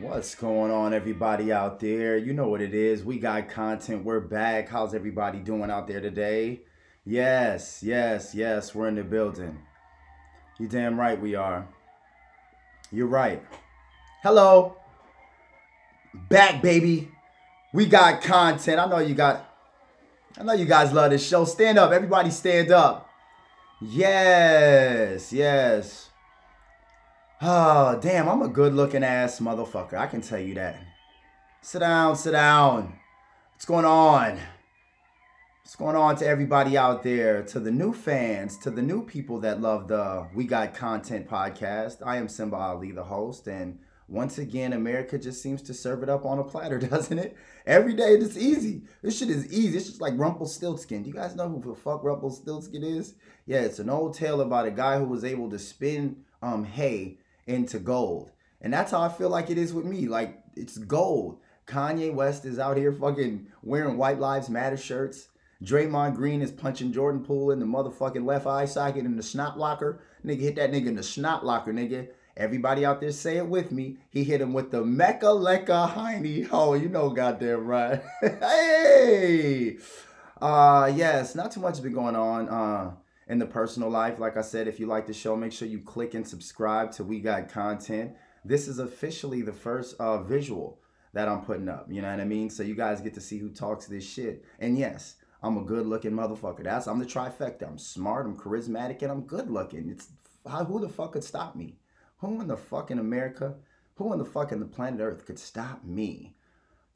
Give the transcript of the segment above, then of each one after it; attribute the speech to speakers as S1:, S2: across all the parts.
S1: What's going on, everybody out there? You know what it is. We got content. We're back. How's everybody doing out there today? Yes, yes, yes. We're in the building. You damn right we are. You're right. Hello. Back, baby. We got content. I know you got. I know you guys love this show. Stand up. Everybody stand up. Yes, yes. Oh, damn, I'm a good looking ass motherfucker. I can tell you that. Sit down, sit down. What's going on? What's going on to everybody out there, to the new fans, to the new people that love the We Got Content podcast? I am Simba Ali, the host, and once again, America just seems to serve it up on a platter, doesn't it? Every day it's easy. This shit is easy. It's just like Rumpelstiltskin. Do you guys know who the fuck Rumpelstiltskin is? Yeah, it's an old tale about a guy who was able to spin um hay into gold. And that's how I feel like it is with me. Like it's gold. Kanye West is out here fucking wearing White Lives Matter shirts. Draymond Green is punching Jordan Poole in the motherfucking left eye socket in the snot locker. Nigga hit that nigga in the snot locker, nigga. Everybody out there say it with me. He hit him with the Mecca Lecca Heine. Oh, you know goddamn right. hey! Uh yes, not too much has been going on. Uh in the personal life. Like I said, if you like the show, make sure you click and subscribe to We Got Content. This is officially the first uh, visual that I'm putting up. You know what I mean? So you guys get to see who talks this shit. And yes, I'm a good looking motherfucker. That's I'm the trifecta. I'm smart, I'm charismatic, and I'm good looking. It's how, who the fuck could stop me? Who in the fucking America? Who in the fucking the planet Earth could stop me?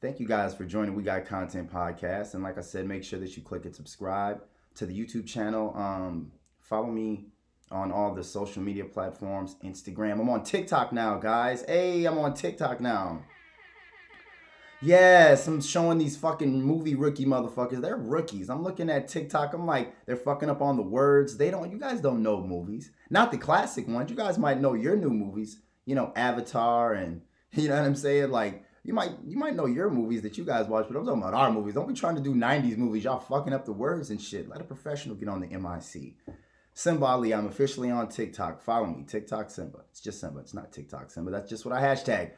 S1: Thank you guys for joining We Got Content podcast. And like I said, make sure that you click and subscribe to the YouTube channel. Um, follow me on all the social media platforms, Instagram. I'm on TikTok now, guys. Hey, I'm on TikTok now. Yes, I'm showing these fucking movie rookie motherfuckers. They're rookies. I'm looking at TikTok. I'm like, they're fucking up on the words. They don't, you guys don't know movies. Not the classic ones. You guys might know your new movies. You know, Avatar and, you know what I'm saying? Like, you might you might know your movies that you guys watch, but I'm talking about our movies. Don't be trying to do 90s movies. Y'all fucking up the words and shit. Let a professional get on the MIC. Simba Ali, I'm officially on TikTok. Follow me. TikTok Simba. It's just Simba. It's not TikTok Simba. That's just what I hashtag.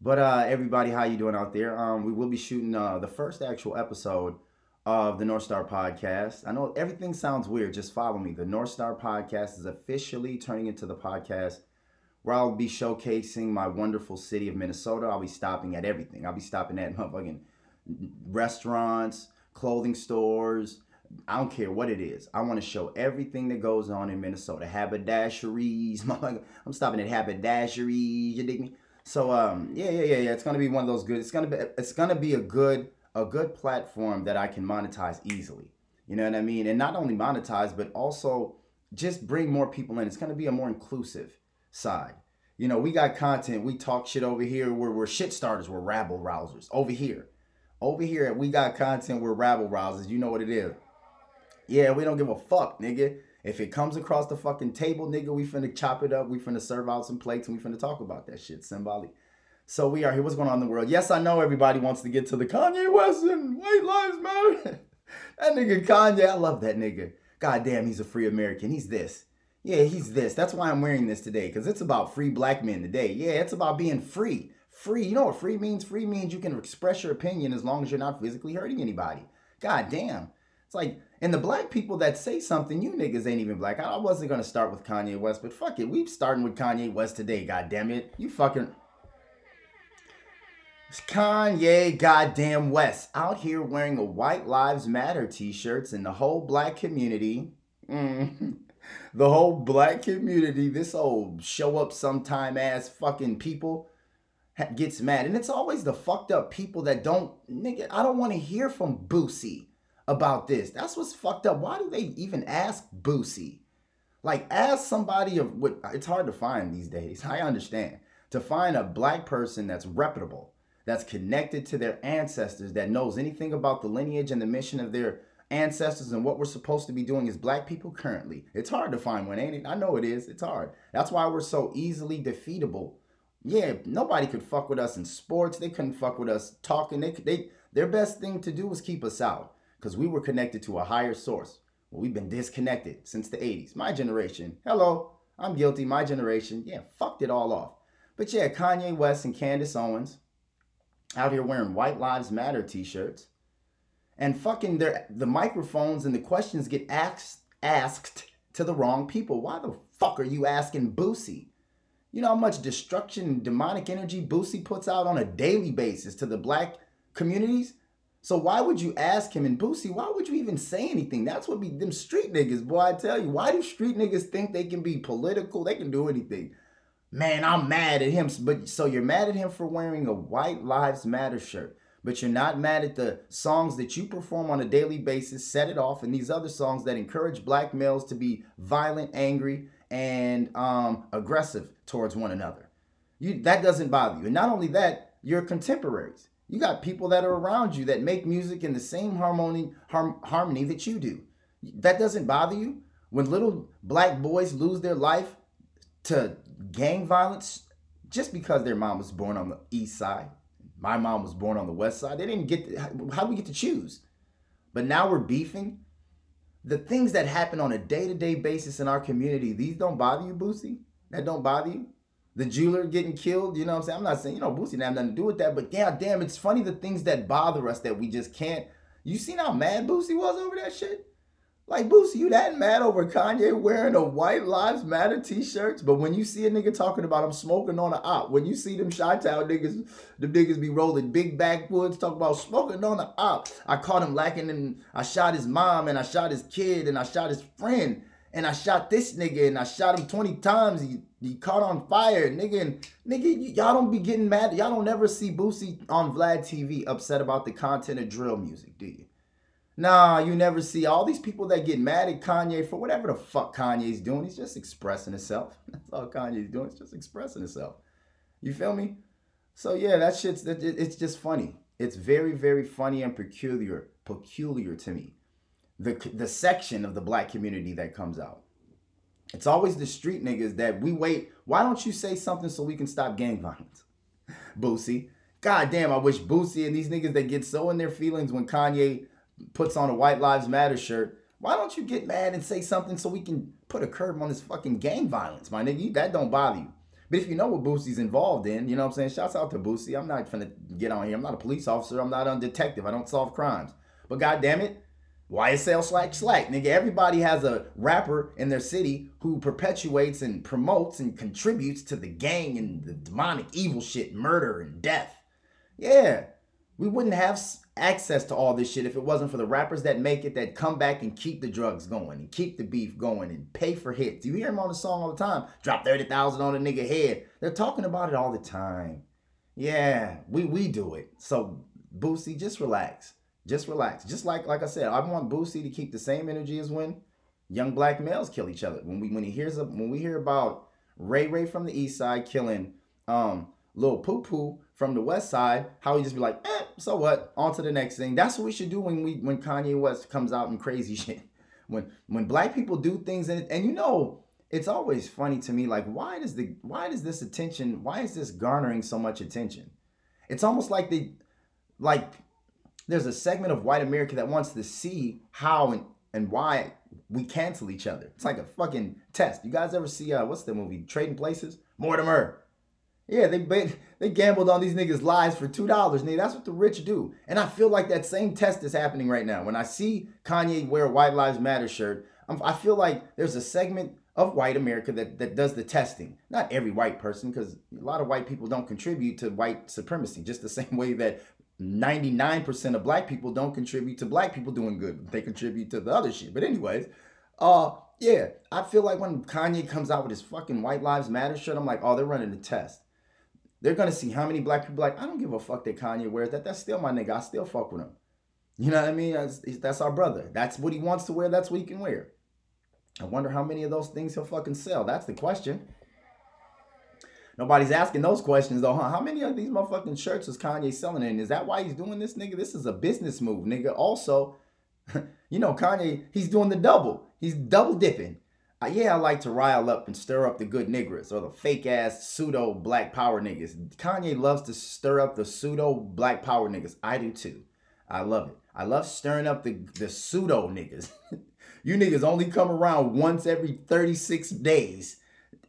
S1: But uh everybody, how you doing out there? Um, we will be shooting uh the first actual episode of the North Star Podcast. I know everything sounds weird. Just follow me. The North Star Podcast is officially turning into the podcast where I'll be showcasing my wonderful city of Minnesota. I'll be stopping at everything. I'll be stopping at motherfucking restaurants, clothing stores. I don't care what it is. I want to show everything that goes on in Minnesota. Haberdasheries. I'm stopping at haberdasheries. You dig me? So um, yeah, yeah, yeah, yeah. It's gonna be one of those good. It's gonna be. It's gonna be a good, a good platform that I can monetize easily. You know what I mean? And not only monetize, but also just bring more people in. It's gonna be a more inclusive side. You know, we got content. We talk shit over here. We're, we're shit starters. We're rabble rousers. Over here. Over here, we got content. We're rabble rousers. You know what it is. Yeah, we don't give a fuck, nigga. If it comes across the fucking table, nigga, we finna chop it up. We finna serve out some plates and we finna talk about that shit. Symbolic. So we are here. What's going on in the world? Yes, I know everybody wants to get to the Kanye West and White Lives Matter. that nigga Kanye, I love that nigga. God damn, he's a free American. He's this. Yeah, he's this. That's why I'm wearing this today, because it's about free black men today. Yeah, it's about being free. Free. You know what free means? Free means you can express your opinion as long as you're not physically hurting anybody. God damn. It's like, and the black people that say something, you niggas ain't even black. I wasn't gonna start with Kanye West, but fuck it. We starting with Kanye West today, god damn it. You fucking Kanye goddamn West out here wearing a White Lives Matter t-shirts and the whole black community. Mm, the whole black community, this old show up sometime ass fucking people gets mad. And it's always the fucked up people that don't, nigga, I don't want to hear from Boosie about this. That's what's fucked up. Why do they even ask Boosie? Like, ask somebody of what, it's hard to find these days. I understand. To find a black person that's reputable, that's connected to their ancestors, that knows anything about the lineage and the mission of their ancestors and what we're supposed to be doing as black people currently. It's hard to find one, ain't it? I know it is. It's hard. That's why we're so easily defeatable. Yeah, nobody could fuck with us in sports. They couldn't fuck with us talking. They they their best thing to do was keep us out because we were connected to a higher source. Well, we've been disconnected since the 80s. My generation. Hello, I'm guilty. My generation. Yeah, fucked it all off. But yeah, Kanye West and Candace Owens out here wearing White Lives Matter t-shirts. And fucking their the microphones and the questions get asked asked to the wrong people. Why the fuck are you asking Boosie? You know how much destruction and demonic energy Boosie puts out on a daily basis to the black communities? So why would you ask him and Boosie? Why would you even say anything? That's what be them street niggas, boy. I tell you, why do street niggas think they can be political? They can do anything. Man, I'm mad at him. But so you're mad at him for wearing a White Lives Matter shirt, but you're not mad at the songs that you perform on a daily basis, set it off, and these other songs that encourage black males to be violent, angry, and um, aggressive towards one another. You that doesn't bother you. And not only that, you're contemporaries. You got people that are around you that make music in the same harmony har- harmony that you do. That doesn't bother you. When little black boys lose their life to gang violence just because their mom was born on the east side, my mom was born on the west side. They didn't get to, how do we get to choose? But now we're beefing the things that happen on a day-to-day basis in our community, these don't bother you, Boosie? That don't bother you? The jeweler getting killed, you know what I'm saying? I'm not saying, you know, Boosie didn't have nothing to do with that, but yeah, damn, it's funny the things that bother us that we just can't. You seen how mad Boosie was over that shit? Like Boosie, you that mad over Kanye wearing a White Lives Matter t-shirts? But when you see a nigga talking about I'm smoking on a op, when you see them Chi-Town niggas, the niggas be rolling big backwoods, talk about smoking on a op. I caught him lacking and I shot his mom and I shot his kid and I shot his friend and I shot this nigga and I shot him 20 times. He he caught on fire, nigga. And nigga, y'all don't be getting mad. Y'all don't never see Boosie on Vlad TV upset about the content of drill music, do you? Nah, you never see all these people that get mad at Kanye for whatever the fuck Kanye's doing. He's just expressing himself. That's all Kanye's doing. He's just expressing himself. You feel me? So yeah, that shit's it's just funny. It's very very funny and peculiar peculiar to me. The the section of the black community that comes out. It's always the street niggas that we wait. Why don't you say something so we can stop gang violence? Boosie. God damn, I wish Boosie and these niggas that get so in their feelings when Kanye puts on a White Lives Matter shirt, why don't you get mad and say something so we can put a curb on this fucking gang violence, my nigga? That don't bother you. But if you know what Boosie's involved in, you know what I'm saying? Shouts out to Boosie. I'm not finna get on here. I'm not a police officer. I'm not a detective. I don't solve crimes. But god damn it, YSL slack slack. Nigga, everybody has a rapper in their city who perpetuates and promotes and contributes to the gang and the demonic evil shit, murder and death. Yeah, we wouldn't have access to all this shit if it wasn't for the rappers that make it that come back and keep the drugs going and keep the beef going and pay for hits. You hear them on the song all the time. Drop 30,000 on a nigga head. They're talking about it all the time. Yeah, we we do it. So Boosie, just relax. Just relax. Just like like I said, I want Boosie to keep the same energy as when young black males kill each other. When we when he hears a, when we hear about Ray Ray from the east side killing um Lil Poo Poo from the west side, how he just be like, eh, so what? On to the next thing. That's what we should do when we when Kanye West comes out and crazy shit. When when black people do things and and you know, it's always funny to me, like, why does the why does this attention, why is this garnering so much attention? It's almost like they like there's a segment of white America that wants to see how and, and why we cancel each other. It's like a fucking test. You guys ever see uh what's the movie? Trading Places? Mortimer. Yeah, they bet, they gambled on these niggas' lives for two dollars. Nigga, that's what the rich do. And I feel like that same test is happening right now. When I see Kanye wear a White Lives Matter shirt, I'm, I feel like there's a segment of white America that, that does the testing. Not every white person, because a lot of white people don't contribute to white supremacy, just the same way that 99% of black people don't contribute to black people doing good. They contribute to the other shit. But anyways, uh yeah, I feel like when Kanye comes out with his fucking White Lives Matter shirt, I'm like, oh, they're running a test. They're gonna see how many black people like, I don't give a fuck that Kanye wears that. That's still my nigga. I still fuck with him. You know what I mean? That's, that's our brother. That's what he wants to wear. That's what he can wear. I wonder how many of those things he'll fucking sell. That's the question. Nobody's asking those questions though, huh? How many of these motherfucking shirts is Kanye selling And Is that why he's doing this, nigga? This is a business move, nigga. Also, you know, Kanye, he's doing the double. He's double dipping. Yeah, I like to rile up and stir up the good niggers or the fake ass pseudo black power niggas. Kanye loves to stir up the pseudo black power niggas. I do too. I love it. I love stirring up the, the pseudo niggas. you niggas only come around once every 36 days.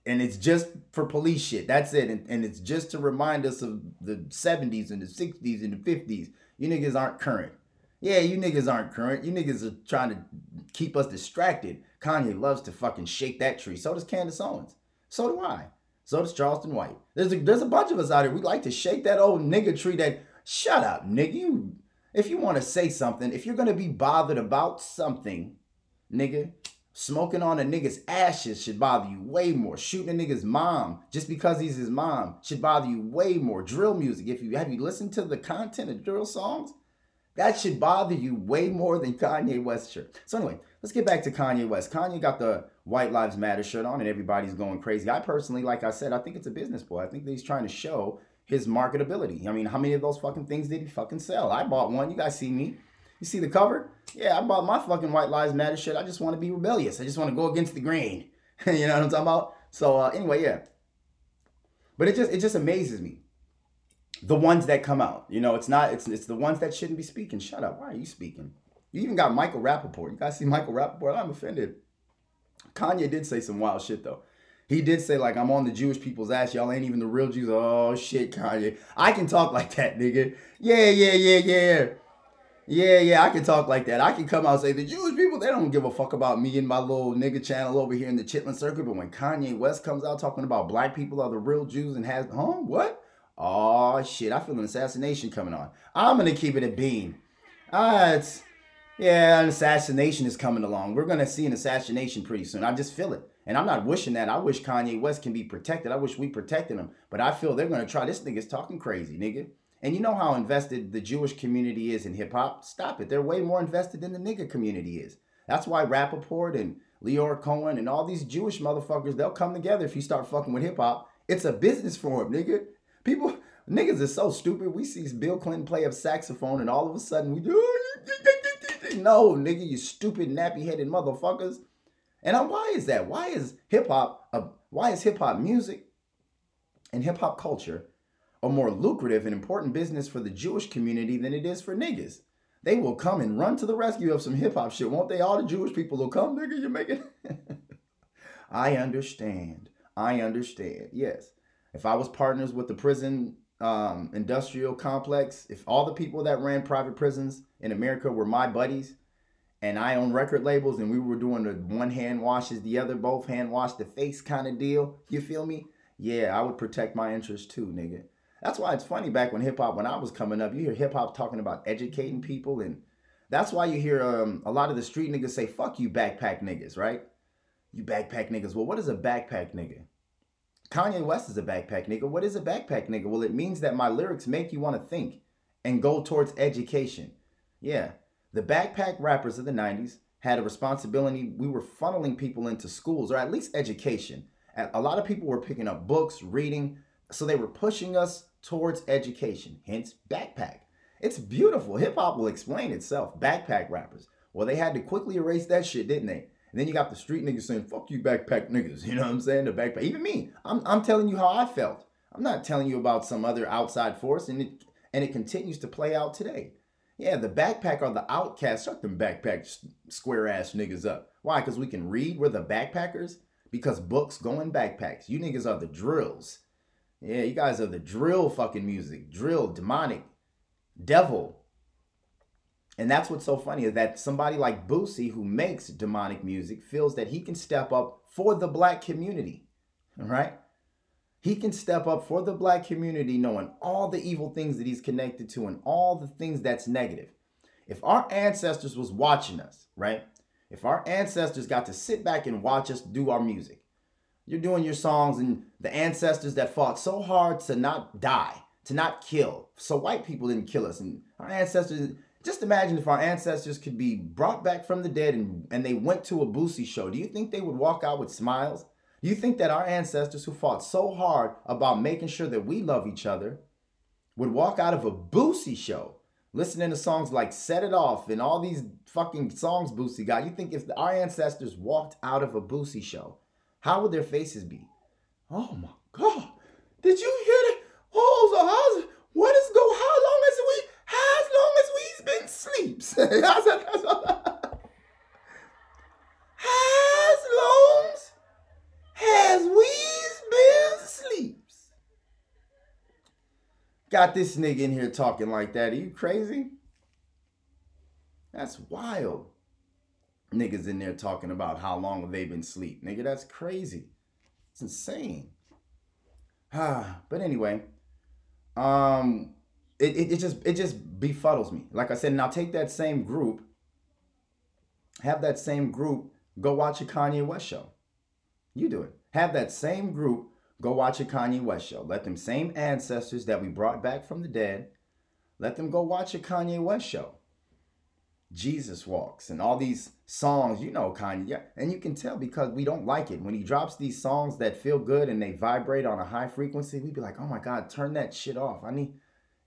S1: and it's just for police shit. That's it. And, and it's just to remind us of the 70s and the 60s and the 50s. You niggas aren't current. Yeah, you niggas aren't current. You niggas are trying to keep us distracted. Kanye loves to fucking shake that tree. So does Candace Owens. So do I. So does Charleston White. There's a, there's a bunch of us out here. We like to shake that old nigga tree that, shut up, nigga. You, if you want to say something, if you're going to be bothered about something, nigga, Smoking on a nigga's ashes should bother you way more. Shooting a nigga's mom just because he's his mom should bother you way more. Drill music, if you have you listened to the content of drill songs, that should bother you way more than Kanye West shirt. So anyway, let's get back to Kanye West. Kanye got the White Lives Matter shirt on and everybody's going crazy. I personally, like I said, I think it's a business boy. I think he's trying to show his marketability. I mean, how many of those fucking things did he fucking sell? I bought one. You guys see me. You see the cover? Yeah, I bought my fucking White Lives Matter shit. I just want to be rebellious. I just want to go against the grain. you know what I'm talking about? So uh, anyway, yeah. But it just it just amazes me. The ones that come out. You know, it's not it's it's the ones that shouldn't be speaking. Shut up. Why are you speaking? You even got Michael Rapaport. You guys see Michael Rapaport? I'm offended. Kanye did say some wild shit though. He did say like I'm on the Jewish people's ass. Y'all ain't even the real Jews. Oh shit, Kanye. I can talk like that, nigga. Yeah, yeah, yeah, yeah. Yeah, yeah, I can talk like that. I can come out and say the Jewish people, they don't give a fuck about me and my little nigga channel over here in the Chitlin Circuit. But when Kanye West comes out talking about black people are the real Jews and has, huh, what? Oh, shit, I feel an assassination coming on. I'm to keep it a bean. Ah, it's, yeah, an assassination is coming along. We're to see an assassination pretty soon. I just feel it. And I'm not wishing that. I wish Kanye West can be protected. I wish we protected him. But I feel they're to try. This nigga's talking crazy, nigga. And you know how invested the Jewish community is in hip hop? Stop it. They're way more invested than the nigga community is. That's why Rapaport and Lyor Cohen and all these Jewish motherfuckers, they'll come together if you start fucking with hip hop. It's a business for them, nigga. People, niggas are so stupid. We see Bill Clinton play a saxophone and all of a sudden we do, no, nigga, you stupid nappy headed motherfuckers. And why is that? Why is hip hop, why is hip hop music and hip hop culture a more lucrative and important business for the Jewish community than it is for niggas. They will come and run to the rescue of some hip hop shit, won't they? All the Jewish people will come, nigga, you're making. I understand. I understand. Yes. If I was partners with the prison um, industrial complex, if all the people that ran private prisons in America were my buddies, and I own record labels, and we were doing the one hand washes the other, both hand wash the face kind of deal, you feel me? Yeah, I would protect my interests too, nigga. That's why it's funny back when hip hop, when I was coming up, you hear hip hop talking about educating people. And that's why you hear um, a lot of the street niggas say, fuck you, backpack niggas, right? You backpack niggas. Well, what is a backpack nigga? Kanye West is a backpack nigga. What is a backpack nigga? Well, it means that my lyrics make you want to think and go towards education. Yeah. The backpack rappers of the 90s had a responsibility. We were funneling people into schools or at least education. A lot of people were picking up books, reading. So they were pushing us towards education, hence backpack. It's beautiful. Hip hop will explain itself. Backpack rappers. Well, they had to quickly erase that shit, didn't they? And then you got the street niggas saying, fuck you, backpack niggas. You know what I'm saying? The backpack. Even me. I'm, I'm telling you how I felt. I'm not telling you about some other outside force, and it and it continues to play out today. Yeah, the backpack are the outcasts. Shut them backpack square ass niggas up. Why? Because we can read. We're the backpackers. Because books go in backpacks. You niggas are the drills. Yeah, you guys are the drill fucking music. Drill, demonic, devil. And that's what's so funny is that somebody like Boosie, who makes demonic music, feels that he can step up for the black community. Right? He can step up for the black community knowing all the evil things that he's connected to and all the things that's negative. If our ancestors was watching us, right? If our ancestors got to sit back and watch us do our music, you're doing your songs and the ancestors that fought so hard to not die, to not kill. So white people didn't kill us. And our ancestors, just imagine if our ancestors could be brought back from the dead and, and they went to a Boosie show. Do you think they would walk out with smiles? Do you think that our ancestors who fought so hard about making sure that we love each other would walk out of a Boosie show listening to songs like Set It Off and all these fucking songs Boosie got? You think if our ancestors walked out of a Boosie show, how would their faces be? Oh my God. Did you hear that? Oh, I long we's been sleeps. Got this nigga in here talking like that. Are you crazy? That's wild. Niggas in there talking about how long have they been sleep. Nigga, that's crazy. It's insane. Ah, but anyway, um, it, it, it just it just befuddles me. Like I said, now take that same group, have that same group go watch a Kanye West show. You do it. Have that same group go watch a Kanye West show. Let them same ancestors that we brought back from the dead, let them go watch a Kanye West show. Jesus walks and all these songs, you know, Kanye. Yeah, and you can tell because we don't like it. When he drops these songs that feel good and they vibrate on a high frequency, We'd be like, oh my God, turn that shit off. I need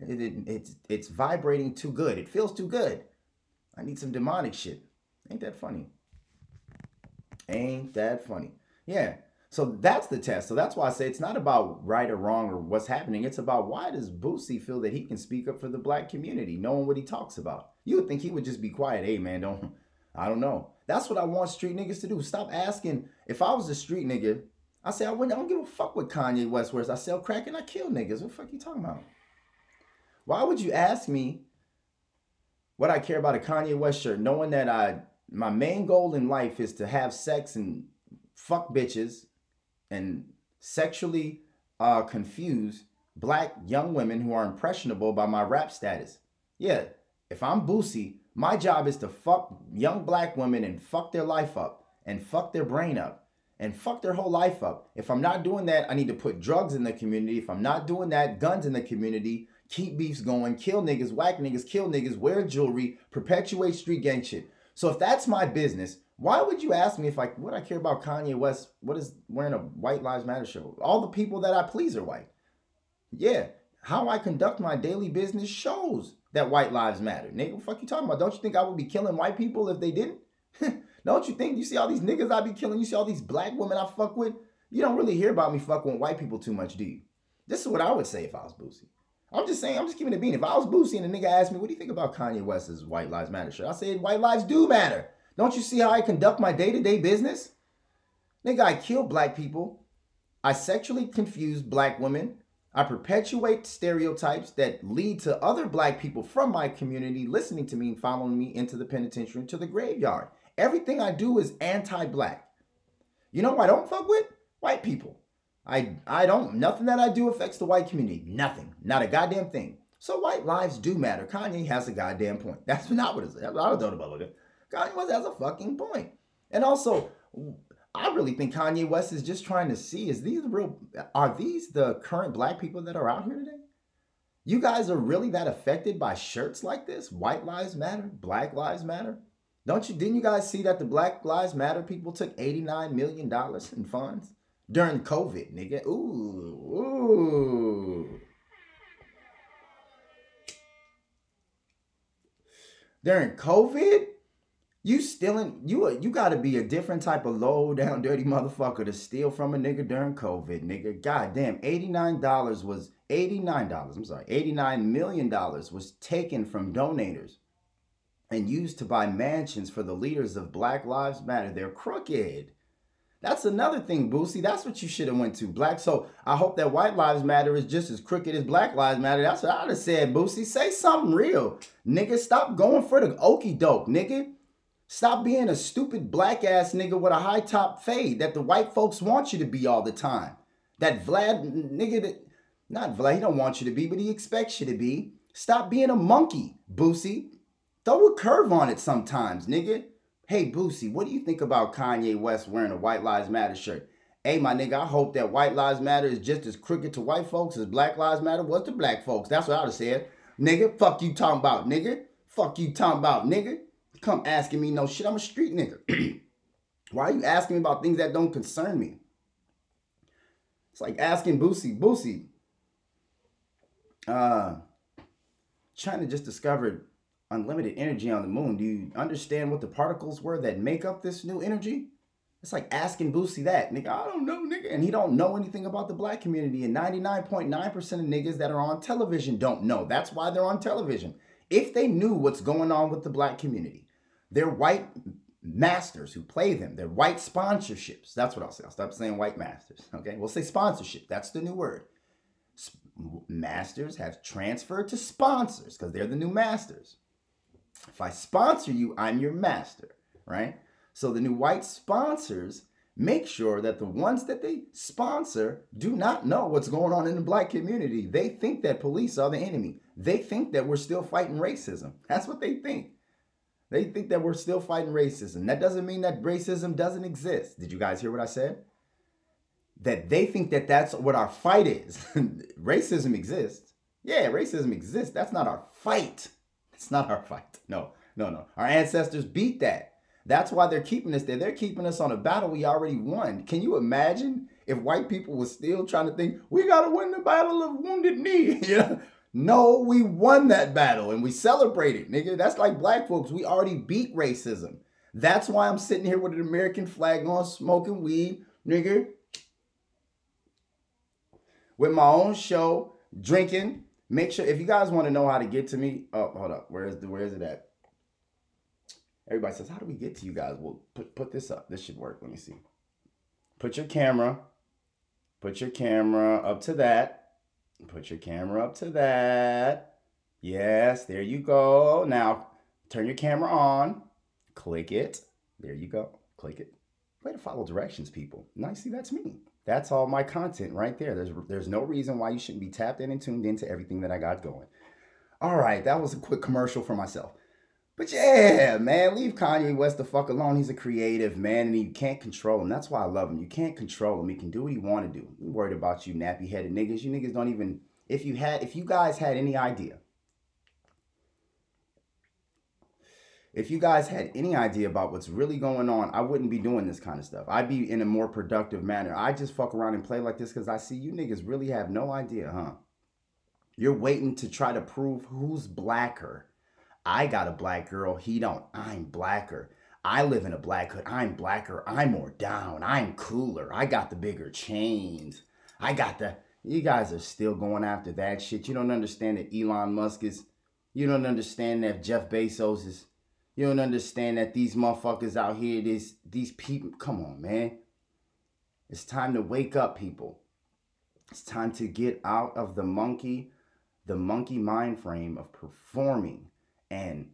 S1: it, it, it's it's vibrating too good. It feels too good. I need some demonic shit. Ain't that funny? Ain't that funny? Yeah. So that's the test. So that's why I say it's not about right or wrong or what's happening. It's about why does Boosie feel that he can speak up for the black community, knowing what he talks about. You would think he would just be quiet. Hey man, don't I don't know. That's what I want street niggas to do. Stop asking. If I was a street nigga, I say I wouldn't I don't give a fuck what Kanye West wears. I sell crack and I kill niggas. What the fuck you talking about? Why would you ask me what I care about a Kanye West shirt, knowing that I my main goal in life is to have sex and fuck bitches and sexually uh, confuse black young women who are impressionable by my rap status. Yeah, if I'm Boosie, my job is to fuck young black women and fuck their life up and fuck their brain up and fuck their whole life up. If I'm not doing that, I need to put drugs in the community. If I'm not doing that, guns in the community, keep beefs going, kill niggas, whack niggas, kill niggas, wear jewelry, perpetuate street gang shit. So if that's my business, why would you ask me if I what I care about Kanye West? What is wearing a White Lives Matter show? All the people that I please are white. Yeah, how I conduct my daily business shows that white lives matter. Nigga, what fuck you talking about? Don't you think I would be killing white people if they didn't? don't you think you see all these niggas I be killing? You see all these black women I fuck with? You don't really hear about me fucking with white people too much, do you? This is what I would say if I was Boosie. I'm just saying, I'm just keeping it being. If I was Boosie and a nigga asked me, what do you think about Kanye West's White Lives Matter shirt? I said, white lives do matter. Don't you see how I conduct my day-to-day business? Nigga, I kill black people. I sexually confuse black women. I perpetuate stereotypes that lead to other black people from my community listening to me and following me into the penitentiary and to the graveyard. Everything I do is anti-black. You know who I don't fuck with? White people. I I don't nothing that I do affects the white community. Nothing. Not a goddamn thing. So white lives do matter. Kanye has a goddamn point. That's not what it's. I don't know about it. Kanye West has a fucking point. And also, I really think Kanye West is just trying to see is these real are these the current black people that are out here today? You guys are really that affected by shirts like this? White lives matter, black lives matter. Don't you didn't you guys see that the Black Lives Matter people took 89 million dollars in funds? During COVID, nigga. Ooh, ooh. During COVID, you stealing you you gotta be a different type of low down dirty motherfucker to steal from a nigga during COVID, nigga. God damn, $89 was $89, I'm sorry, $89 million was taken from donators and used to buy mansions for the leaders of Black Lives Matter. They're crooked. That's another thing, Boosie. That's what you should have went to. Black. So I hope that White Lives Matter is just as crooked as Black Lives Matter. That's what I'd have said, Boosie. Say something real. Nigga, stop going for the okey doke, nigga. Stop being a stupid black ass nigga with a high top fade that the white folks want you to be all the time. That Vlad nigga that not Vlad, he don't want you to be, but he expects you to be. Stop being a monkey, Boosie. Throw a curve on it sometimes, nigga. Hey, Boosie, what do you think about Kanye West wearing a White Lives Matter shirt? Hey, my nigga, I hope that White Lives Matter is just as crooked to white folks as Black Lives Matter was to black folks. That's what I would have said. Nigga, fuck you talking about, nigga. Fuck you talking about, nigga. Come asking me no shit. I'm a street nigga. Why are you asking me about things that don't concern me? It's like asking Boosie, Boosie, uh, China just discovered unlimited energy on the moon. Do you understand what the particles were that make up this new energy? It's like asking Boosie that. Nigga, I don't know, nigga. And he don't know anything about the black community. And 99.9% of niggas that are on television don't know. That's why they're on television. If they knew what's going on with the black community, they're white masters who play them. They're white sponsorships. That's what I'll say. I'll stop saying white masters. Okay. We'll say sponsorship. That's the new word. masters have transferred to sponsors because they're the new masters. If I sponsor you, I'm your master, right? So the new white sponsors make sure that the ones that they sponsor do not know what's going on in the black community. They think that police are the enemy. They think that we're still fighting racism. That's what they think. They think that we're still fighting racism. That doesn't mean that racism doesn't exist. Did you guys hear what I said? That they think that that's what our fight is. racism exists. Yeah, racism exists. That's not our fight. It's not our fight. No, no, no. Our ancestors beat that. That's why they're keeping us there. They're keeping us on a battle we already won. Can you imagine if white people were still trying to think, we got to win the battle of Wounded Knee? yeah. No, we won that battle and we celebrated, nigga. That's like black folks. We already beat racism. That's why I'm sitting here with an American flag on, smoking weed, nigga. With my own show, drinking. Make sure if you guys want to know how to get to me, oh, hold up. Where is the where is it at? Everybody says, How do we get to you guys? Well, put put this up. This should work. Let me see. Put your camera. Put your camera up to that. Put your camera up to that. Yes, there you go. Now turn your camera on. Click it. There you go. Click it. Way to follow directions, people. Nice. See, that's me. That's all my content right there. There's there's no reason why you shouldn't be tapped in and tuned into everything that I got going. All right, that was a quick commercial for myself. But yeah, man, leave Kanye West the fuck alone. He's a creative man, and you can't control him. That's why I love him. You can't control him. He can do what he want to do. I'm worried about you, nappy headed niggas. You niggas don't even. If you had, if you guys had any idea, if you guys had any idea about what's really going on, I wouldn't be doing this kind of stuff. I'd be in a more productive manner. I just fuck around and play like this because I see you niggas really have no idea, huh? You're waiting to try to prove who's blacker I got a black girl, he don't. I'm blacker. I live in a black hood. I'm blacker. I'm more down. I'm cooler. I got the bigger chains. I got the. You guys are still going after that shit. You don't understand that Elon Musk is. You don't understand that Jeff Bezos is. You don't understand that these motherfuckers out here, this, these people. Come on, man. It's time to wake up, people. It's time to get out of the monkey, the monkey mind frame of performing and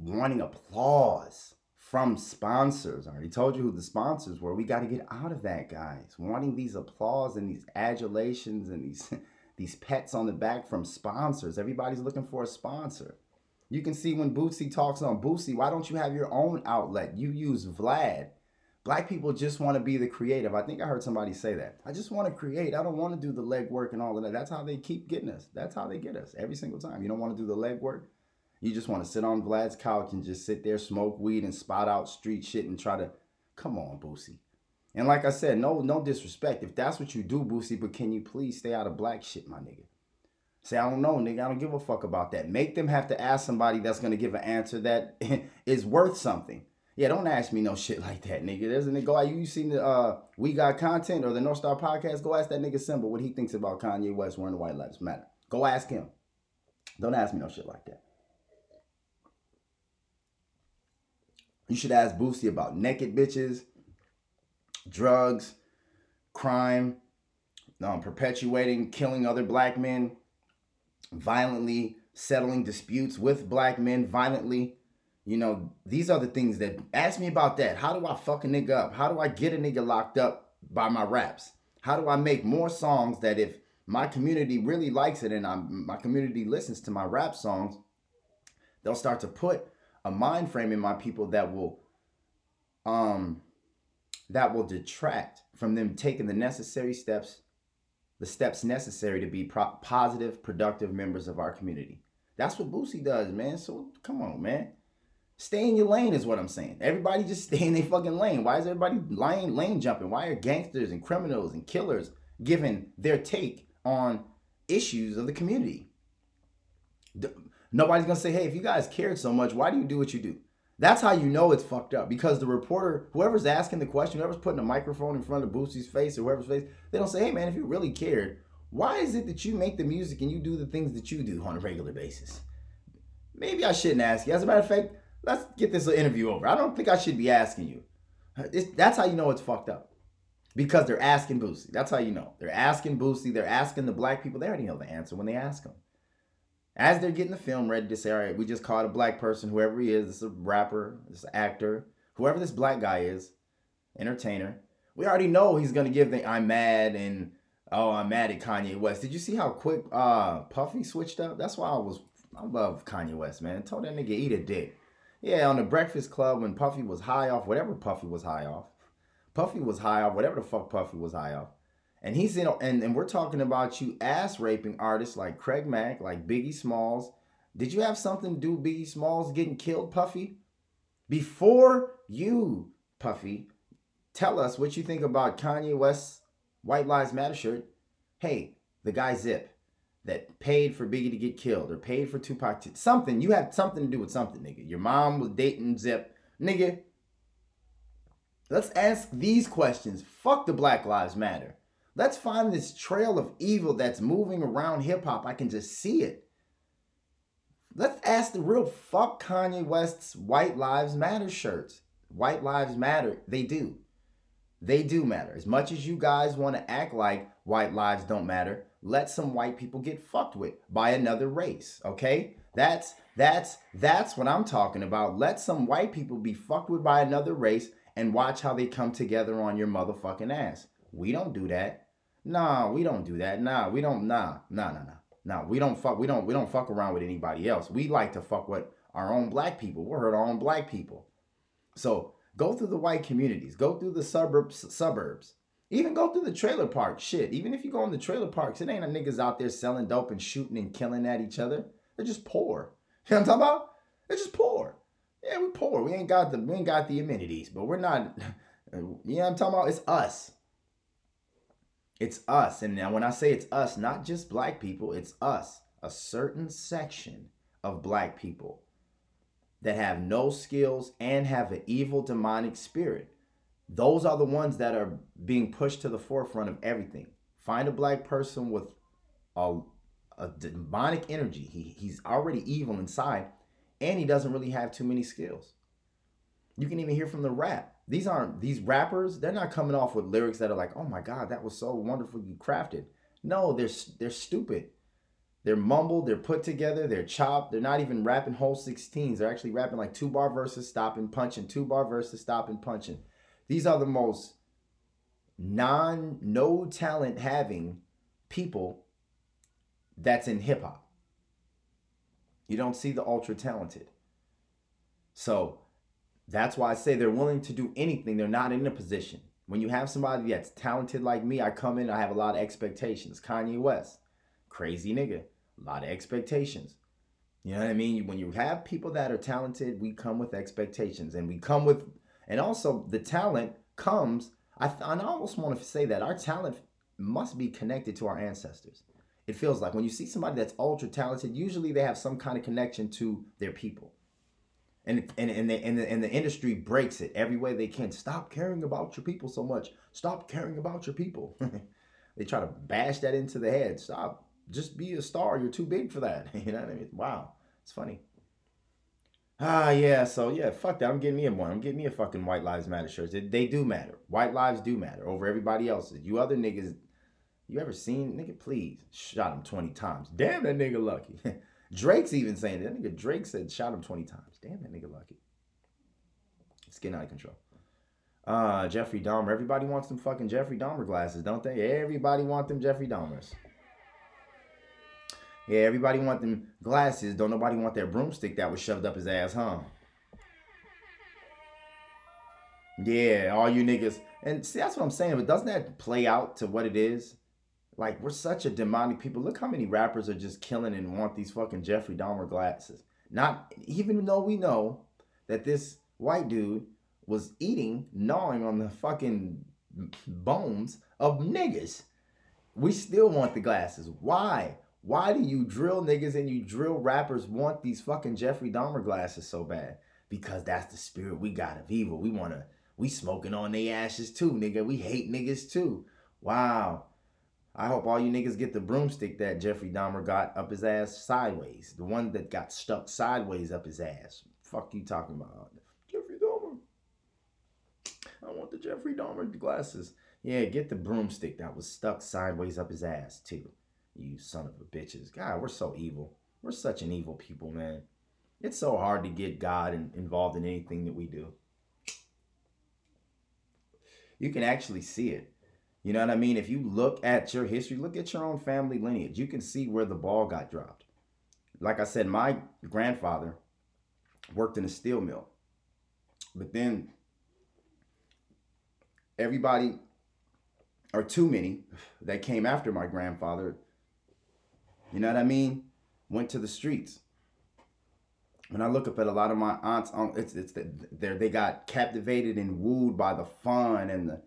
S1: wanting applause from sponsors. I already told you who the sponsors were. We got to get out of that, guys. Wanting these applause and these adulations and these these pets on the back from sponsors. Everybody's looking for a sponsor. You can see when Boosie talks on Boosie, why don't you have your own outlet? You use Vlad. Black people just want to be the creative. I think I heard somebody say that. I just want to create. I don't want to do the legwork and all of that. That's how they keep getting us. That's how they get us every single time. You don't want to do the legwork. You just want to sit on Vlad's couch and just sit there, smoke weed, and spot out street shit and try to. Come on, Boosie. And like I said, no, no disrespect. If that's what you do, Boosie, but can you please stay out of black shit, my nigga? Say, I don't know, nigga. I don't give a fuck about that. Make them have to ask somebody that's gonna give an answer that is worth something. Yeah, don't ask me no shit like that, nigga. There's a nigga. Go, you seen the uh, We Got Content or the North Star Podcast? Go ask that nigga Simba what he thinks about Kanye West wearing the White Lives Matter. Go ask him. Don't ask me no shit like that. You should ask Boosie about naked bitches, drugs, crime, um, perpetuating, killing other black men, violently settling disputes with black men violently. You know, these are the things that ask me about that. How do I fuck a nigga up? How do I get a nigga locked up by my raps? How do I make more songs that if my community really likes it and I'm, my community listens to my rap songs, they'll start to put a mind frame in my people that will um that will detract from them taking the necessary steps the steps necessary to be pro- positive productive members of our community. That's what boosie does man. So come on man. Stay in your lane is what i'm saying. Everybody just stay in their fucking lane. Why is everybody lane lane jumping? Why are gangsters and criminals and killers giving their take on issues of the community? Nobody's gonna say, hey, if you guys cared so much, why do you do what you do? That's how you know it's fucked up because the reporter, whoever's asking the question, whoever's putting a microphone in front of Boosie's face or whoever's face, they don't say, hey man, if you really cared, why is it that you make the music and you do the things that you do on a regular basis? Maybe I shouldn't ask you. As a matter of fact, let's get this interview over. I don't think I should be asking you. It's, that's how you know it's fucked up. Because they're asking Boosie. That's how you know. They're asking Boosie. They're asking the black people. They already know the answer when they ask them. As they're getting the film ready to say, all right, we just caught a black person, whoever he is, this is a rapper, this actor, whoever this black guy is, entertainer. We already know he's gonna give the I'm mad and oh I'm mad at Kanye West. Did you see how quick uh Puffy switched up? That's why I was I love Kanye West, man. Told that nigga eat a dick. Yeah, on the Breakfast Club when Puffy was high off, whatever Puffy was high off. Puffy was high off, whatever the fuck Puffy was high off. And he's in and, and we're talking about you ass raping artists like Craig Mack, like Biggie Smalls. Did you have something to do Biggie Smalls getting killed, Puffy? Before you, Puffy, tell us what you think about Kanye West's White Lives Matter shirt. Hey, the guy Zip that paid for Biggie to get killed or paid for Tupac to something. You had something to do with something, nigga. Your mom was dating Zip. Nigga, let's ask these questions. Fuck the Black Lives Matter. Let's find this trail of evil that's moving around hip hop. I can just see it. Let's ask the real fuck Kanye West's White Lives Matter shirts. White Lives Matter, they do. They do matter. As much as you guys want to act like white lives don't matter, let some white people get fucked with by another race, okay? That's that's that's what I'm talking about. Let some white people be fucked with by another race and watch how they come together on your motherfucking ass. We don't do that. Nah, we don't do that. Nah, we don't. Nah, nah, nah, nah. Nah, we don't fuck. We don't. We don't fuck around with anybody else. We like to fuck with our own black people. We're hurt our own black people. So go through the white communities. Go through the suburbs. Suburbs. Even go through the trailer park. Shit. Even if you go in the trailer parks, it ain't a niggas out there selling dope and shooting and killing at each other. They're just poor. You know what I'm talking about? They're just poor. Yeah, we poor. We ain't got the we ain't got the amenities, but we're not. You know what I'm talking about? It's us. It's us. And now when I say it's us, not just black people, it's us, a certain section of black people that have no skills and have an evil demonic spirit. Those are the ones that are being pushed to the forefront of everything. Find a black person with a, a demonic energy. He, he's already evil inside and he doesn't really have too many skills. You can even hear from the rap. These aren't these rappers they're not coming off with lyrics that are like oh my god that was so wonderfully crafted. No they're they're stupid. They're mumbled they're put together they're chopped they're not even rapping whole 16s they're actually rapping like two bar verses stopping punching two bar verses stopping punching. These are the most non no talent having people that's in hip hop. You don't see the ultra talented. So that's why I say they're willing to do anything. They're not in a position. When you have somebody that's talented like me, I come in, I have a lot of expectations. Kanye West, crazy nigga, a lot of expectations. You know what I mean? When you have people that are talented, we come with expectations and we come with, and also the talent comes. I, I almost want to say that our talent must be connected to our ancestors. It feels like when you see somebody that's ultra talented, usually they have some kind of connection to their people and and and the, and the, and the industry breaks it every way they can. Stop caring about your people so much. Stop caring about your people. they try to bash that into the head. Stop. Just be a star. You're too big for that. you know what I mean? Wow, it's funny. Ah, yeah. So yeah, fuck that. I'm getting me a one. I'm getting me a fucking White Lives Matter shirt. They, they do matter. White lives do matter over everybody else's. You other niggas, you ever seen nigga? Please shot him twenty times. Damn that nigga lucky. Drake's even saying that nigga Drake said shot him 20 times. Damn that nigga lucky. It's getting out of control. Uh, Jeffrey Dahmer. Everybody wants them fucking Jeffrey Dahmer glasses, don't they? Everybody want them Jeffrey Dahmers. Yeah, everybody want them glasses. Don't nobody want that broomstick that was shoved up his ass, huh? Yeah, all you niggas. And see, that's what I'm saying. But doesn't that play out to what it is? Like we're such a demonic people. Look how many rappers are just killing and want these fucking Jeffrey Dahmer glasses. Not even though we know that this white dude was eating, gnawing on the fucking bones of niggas. We still want the glasses. Why? Why do you drill niggas and you drill rappers want these fucking Jeffrey Dahmer glasses so bad? Because that's the spirit we got of evil. We wanna we smoking on their ashes too, nigga. We hate niggas too. Wow. I hope all you niggas get the broomstick that Jeffrey Dahmer got up his ass sideways. The one that got stuck sideways up his ass. Fuck you talking about? Jeffrey Dahmer. I want the Jeffrey Dahmer glasses. Yeah, get the broomstick that was stuck sideways up his ass, too. You son of a bitches. God, we're so evil. We're such an evil people, man. It's so hard to get God in, involved in anything that we do. You can actually see it. You know what I mean? If you look at your history, look at your own family lineage, you can see where the ball got dropped. Like I said, my grandfather worked in a steel mill. But then everybody, or too many, that came after my grandfather, you know what I mean, went to the streets. When I look up at a lot of my aunts, it's it's they got captivated and wooed by the fun and the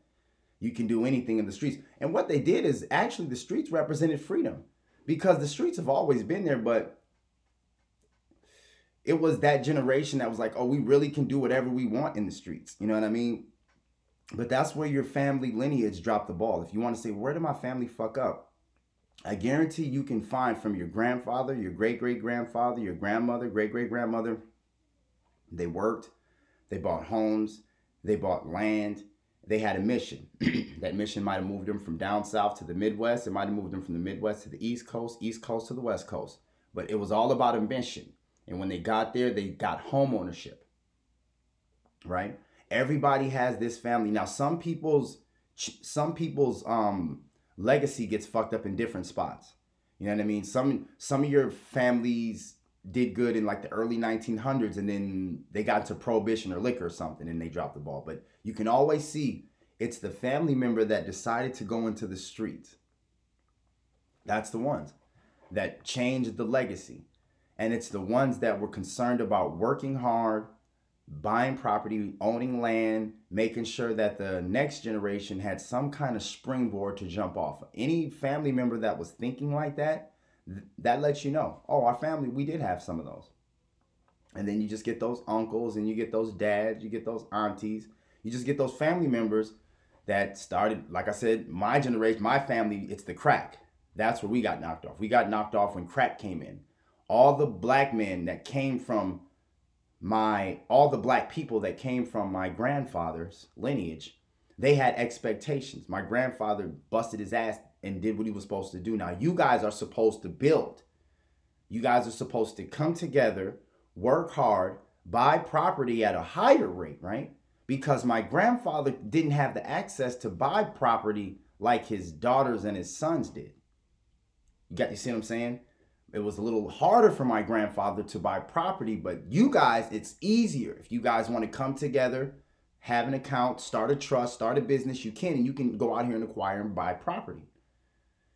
S1: you can do anything in the streets. And what they did is actually the streets represented freedom because the streets have always been there, but it was that generation that was like, oh, we really can do whatever we want in the streets. You know what I mean? But that's where your family lineage dropped the ball. If you want to say, where did my family fuck up? I guarantee you can find from your grandfather, your great great grandfather, your grandmother, great great grandmother. They worked, they bought homes, they bought land, they had a mission. that mission might have moved them from down south to the Midwest. It might have moved them from the Midwest to the East Coast, East Coast to the West Coast. But it was all about a mission. And when they got there, they got home ownership. Right? Everybody has this family. Now, some people's some people's um legacy gets fucked up in different spots. You know what I mean? Some some of your families did good in like the early 1900s and then they got into prohibition or liquor or something and they dropped the ball. But you can always see it's the family member that decided to go into the streets. That's the ones that changed the legacy. And it's the ones that were concerned about working hard, buying property, owning land, making sure that the next generation had some kind of springboard to jump off. Any family member that was thinking like that, that lets you know, oh, our family, we did have some of those. And then you just get those uncles and you get those dads, you get those aunties, you just get those family members that started, like I said, my generation, my family, it's the crack. That's where we got knocked off. We got knocked off when crack came in. All the black men that came from my, all the black people that came from my grandfather's lineage, they had expectations. My grandfather busted his ass and did what he was supposed to do. Now, you guys are supposed to build. You guys are supposed to come together, work hard, buy property at a higher rate, right? Because my grandfather didn't have the access to buy property like his daughters and his sons did. You got you see what I'm saying? It was a little harder for my grandfather to buy property, but you guys, it's easier. If you guys want to come together, have an account, start a trust, start a business, you can, and you can go out here and acquire and buy property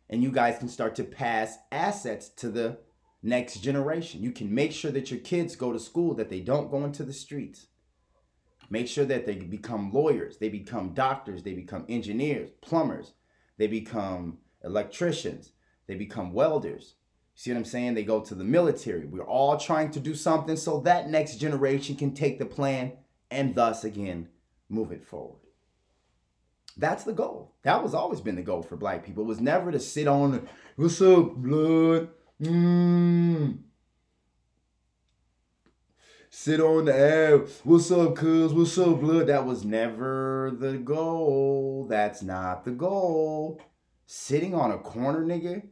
S1: and you guys can start to pass assets to the next generation. You can make sure that your kids go to school, that they don't go into the streets. Make sure that they become lawyers, they become doctors, they become engineers, plumbers, they become electricians, they become welders. See what I'm saying? They go to the military. We're all trying to do something so that next generation can take the plan and thus again move it forward. That's the goal. That was always been the goal for black people. It was never to sit on, what's up, blood? Mm. Sit on the air. What's up, cuz? What's up, blood? That was never the goal. That's not the goal. Sitting on a corner, nigga,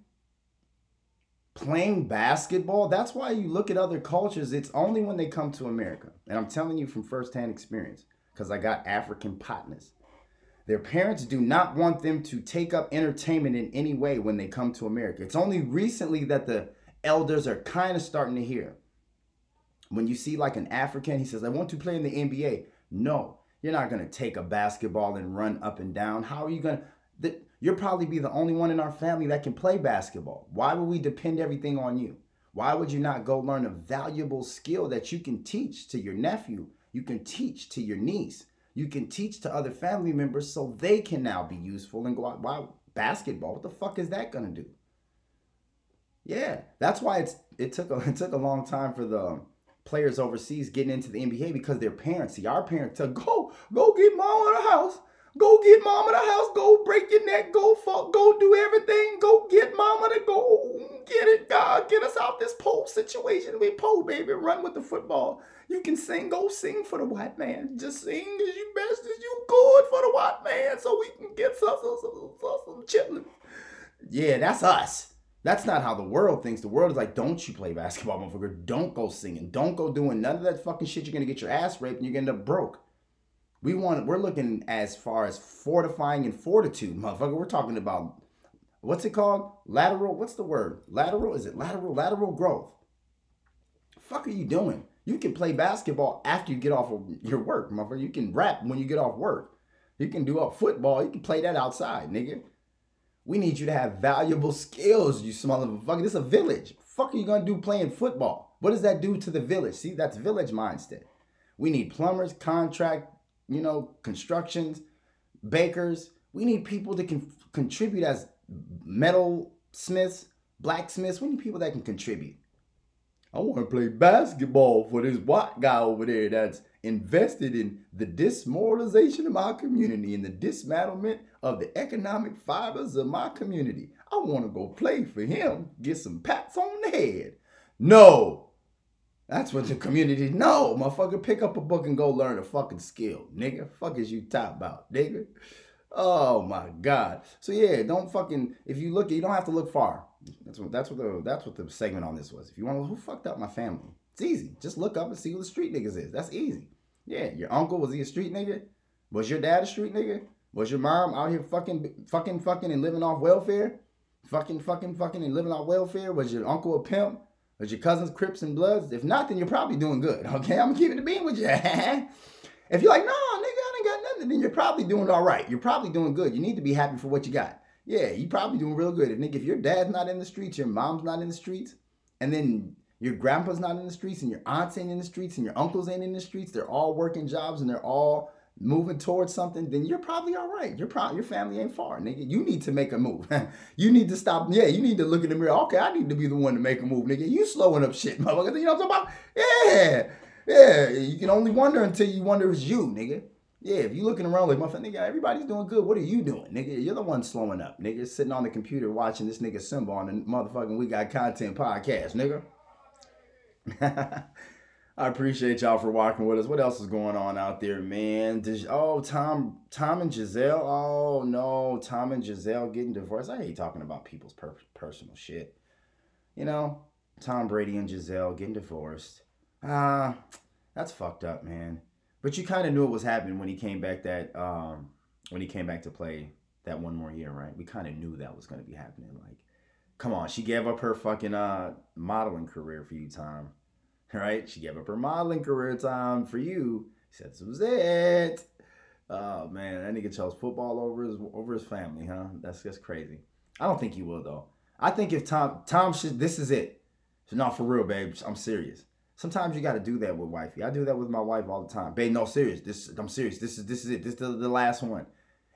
S1: playing basketball. That's why you look at other cultures. It's only when they come to America. And I'm telling you from firsthand experience because I got African partners. Their parents do not want them to take up entertainment in any way when they come to America. It's only recently that the elders are kind of starting to hear. When you see like an African, he says, I want to play in the NBA. No, you're not going to take a basketball and run up and down. How are you going to? You'll probably be the only one in our family that can play basketball. Why would we depend everything on you? Why would you not go learn a valuable skill that you can teach to your nephew? You can teach to your niece you can teach to other family members so they can now be useful and go out. Why basketball? What the fuck is that gonna do? Yeah, that's why it's it took a it took a long time for the um, players overseas getting into the NBA because their parents see our parents tell go go get mom out the house. Go get mom in the house. Go break your neck. Go fuck. Go do everything. Go get mama to go get it. God, get us out this post. situation with Po, baby. Run with the football. You can sing, go sing for the white man. Just sing as you best as you could for the white man so we can get some, some, some, some, some chitlins. Yeah, that's us. That's not how the world thinks. The world is like, don't you play basketball, motherfucker. Don't go singing. Don't go doing none of that fucking shit. You're gonna get your ass raped and you're gonna end up broke. We want we're looking as far as fortifying and fortitude, motherfucker. We're talking about what's it called? Lateral, what's the word? Lateral? Is it lateral? Lateral growth. Fuck are you doing? You can play basketball after you get off of your work, motherfucker. You can rap when you get off work. You can do up football. You can play that outside, nigga. We need you to have valuable skills, you small motherfucker. This is a village. Fuck are you gonna do playing football? What does that do to the village? See, that's village mindset. We need plumbers, contract you know, constructions, bakers. We need people that can contribute as metal smiths, blacksmiths. We need people that can contribute. I want to play basketball for this white guy over there that's invested in the dismoralization of my community and the dismantlement of the economic fibers of my community. I want to go play for him, get some pats on the head. No, that's what the community know, motherfucker. Pick up a book and go learn a fucking skill, nigga. Fuck is you top about, nigga? Oh my god. So yeah, don't fucking if you look, you don't have to look far. That's what that's what the that's what the segment on this was. If you want to, who fucked up my family? It's easy. Just look up and see who the street niggas is. That's easy. Yeah, your uncle was he a street nigga? Was your dad a street nigga? Was your mom out here fucking fucking fucking and living off welfare? Fucking fucking fucking and living off welfare? Was your uncle a pimp? Was your cousins Crips and Bloods? If not, then you're probably doing good. Okay, I'm keeping the beam with you. Eh? if you're like, no, nigga, I ain't got nothing, then you're probably doing all right. You're probably doing good. You need to be happy for what you got. Yeah, you probably doing real good. If nigga, if your dad's not in the streets, your mom's not in the streets, and then your grandpa's not in the streets, and your aunts ain't in the streets, and your uncles ain't in the streets, they're all working jobs and they're all moving towards something, then you're probably all right. Your pro- your family ain't far, nigga. You need to make a move. you need to stop. Yeah, you need to look in the mirror. Okay, I need to be the one to make a move, nigga. You slowing up shit, motherfucker. You know what I'm talking about? Yeah, yeah. You can only wonder until you wonder it's you, nigga. Yeah, if you looking around like motherfucker, nigga, everybody's doing good. What are you doing, nigga? You're the one slowing up, nigga. Sitting on the computer watching this nigga Simba on the motherfucking We Got Content podcast, nigga. I appreciate y'all for walking with us. What else is going on out there, man? Did, oh, Tom, Tom and Gisele. Oh no, Tom and Gisele getting divorced. I hate talking about people's per- personal shit. You know, Tom Brady and Gisele getting divorced. Ah, uh, that's fucked up, man. But you kind of knew it was happening when he came back. That um, when he came back to play that one more year, right? We kind of knew that was going to be happening. Like, come on, she gave up her fucking uh modeling career for you, Tom right? She gave up her modeling career time for you. He said this was it. Oh man, that nigga chose football over his over his family, huh? That's just crazy. I don't think he will though. I think if Tom Tom should this is it. So not for real, babe. I'm serious. Sometimes you got to do that with wifey. I do that with my wife all the time. Babe, no, serious. This I'm serious. This is this is it. This is the, the last one.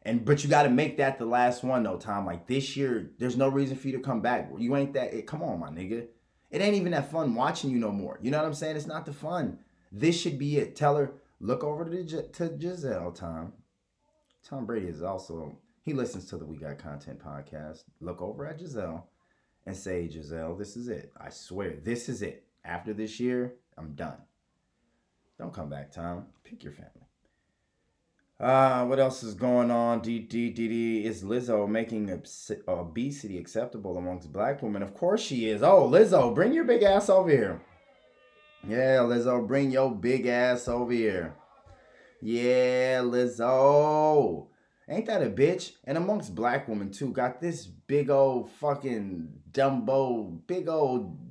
S1: And but you got to make that the last one though, Tom. Like this year, there's no reason for you to come back. You ain't that. it. Come on, my nigga. It ain't even that fun watching you no more. You know what I'm saying? It's not the fun. This should be it. Tell her, look over to, to Gisele, Tom. Tom Brady is also, he listens to the We Got Content podcast. Look over at Gisele and say, Gisele, this is it. I swear, this is it. After this year, I'm done. Don't come back, Tom. Pick your family. Uh, what else is going on? D D D D is Lizzo making obesity acceptable amongst black women? Of course she is. Oh, Lizzo, bring your big ass over here. Yeah, Lizzo, bring your big ass over here. Yeah, Lizzo. Ain't that a bitch? And amongst black women too, got this big old fucking Dumbo, big old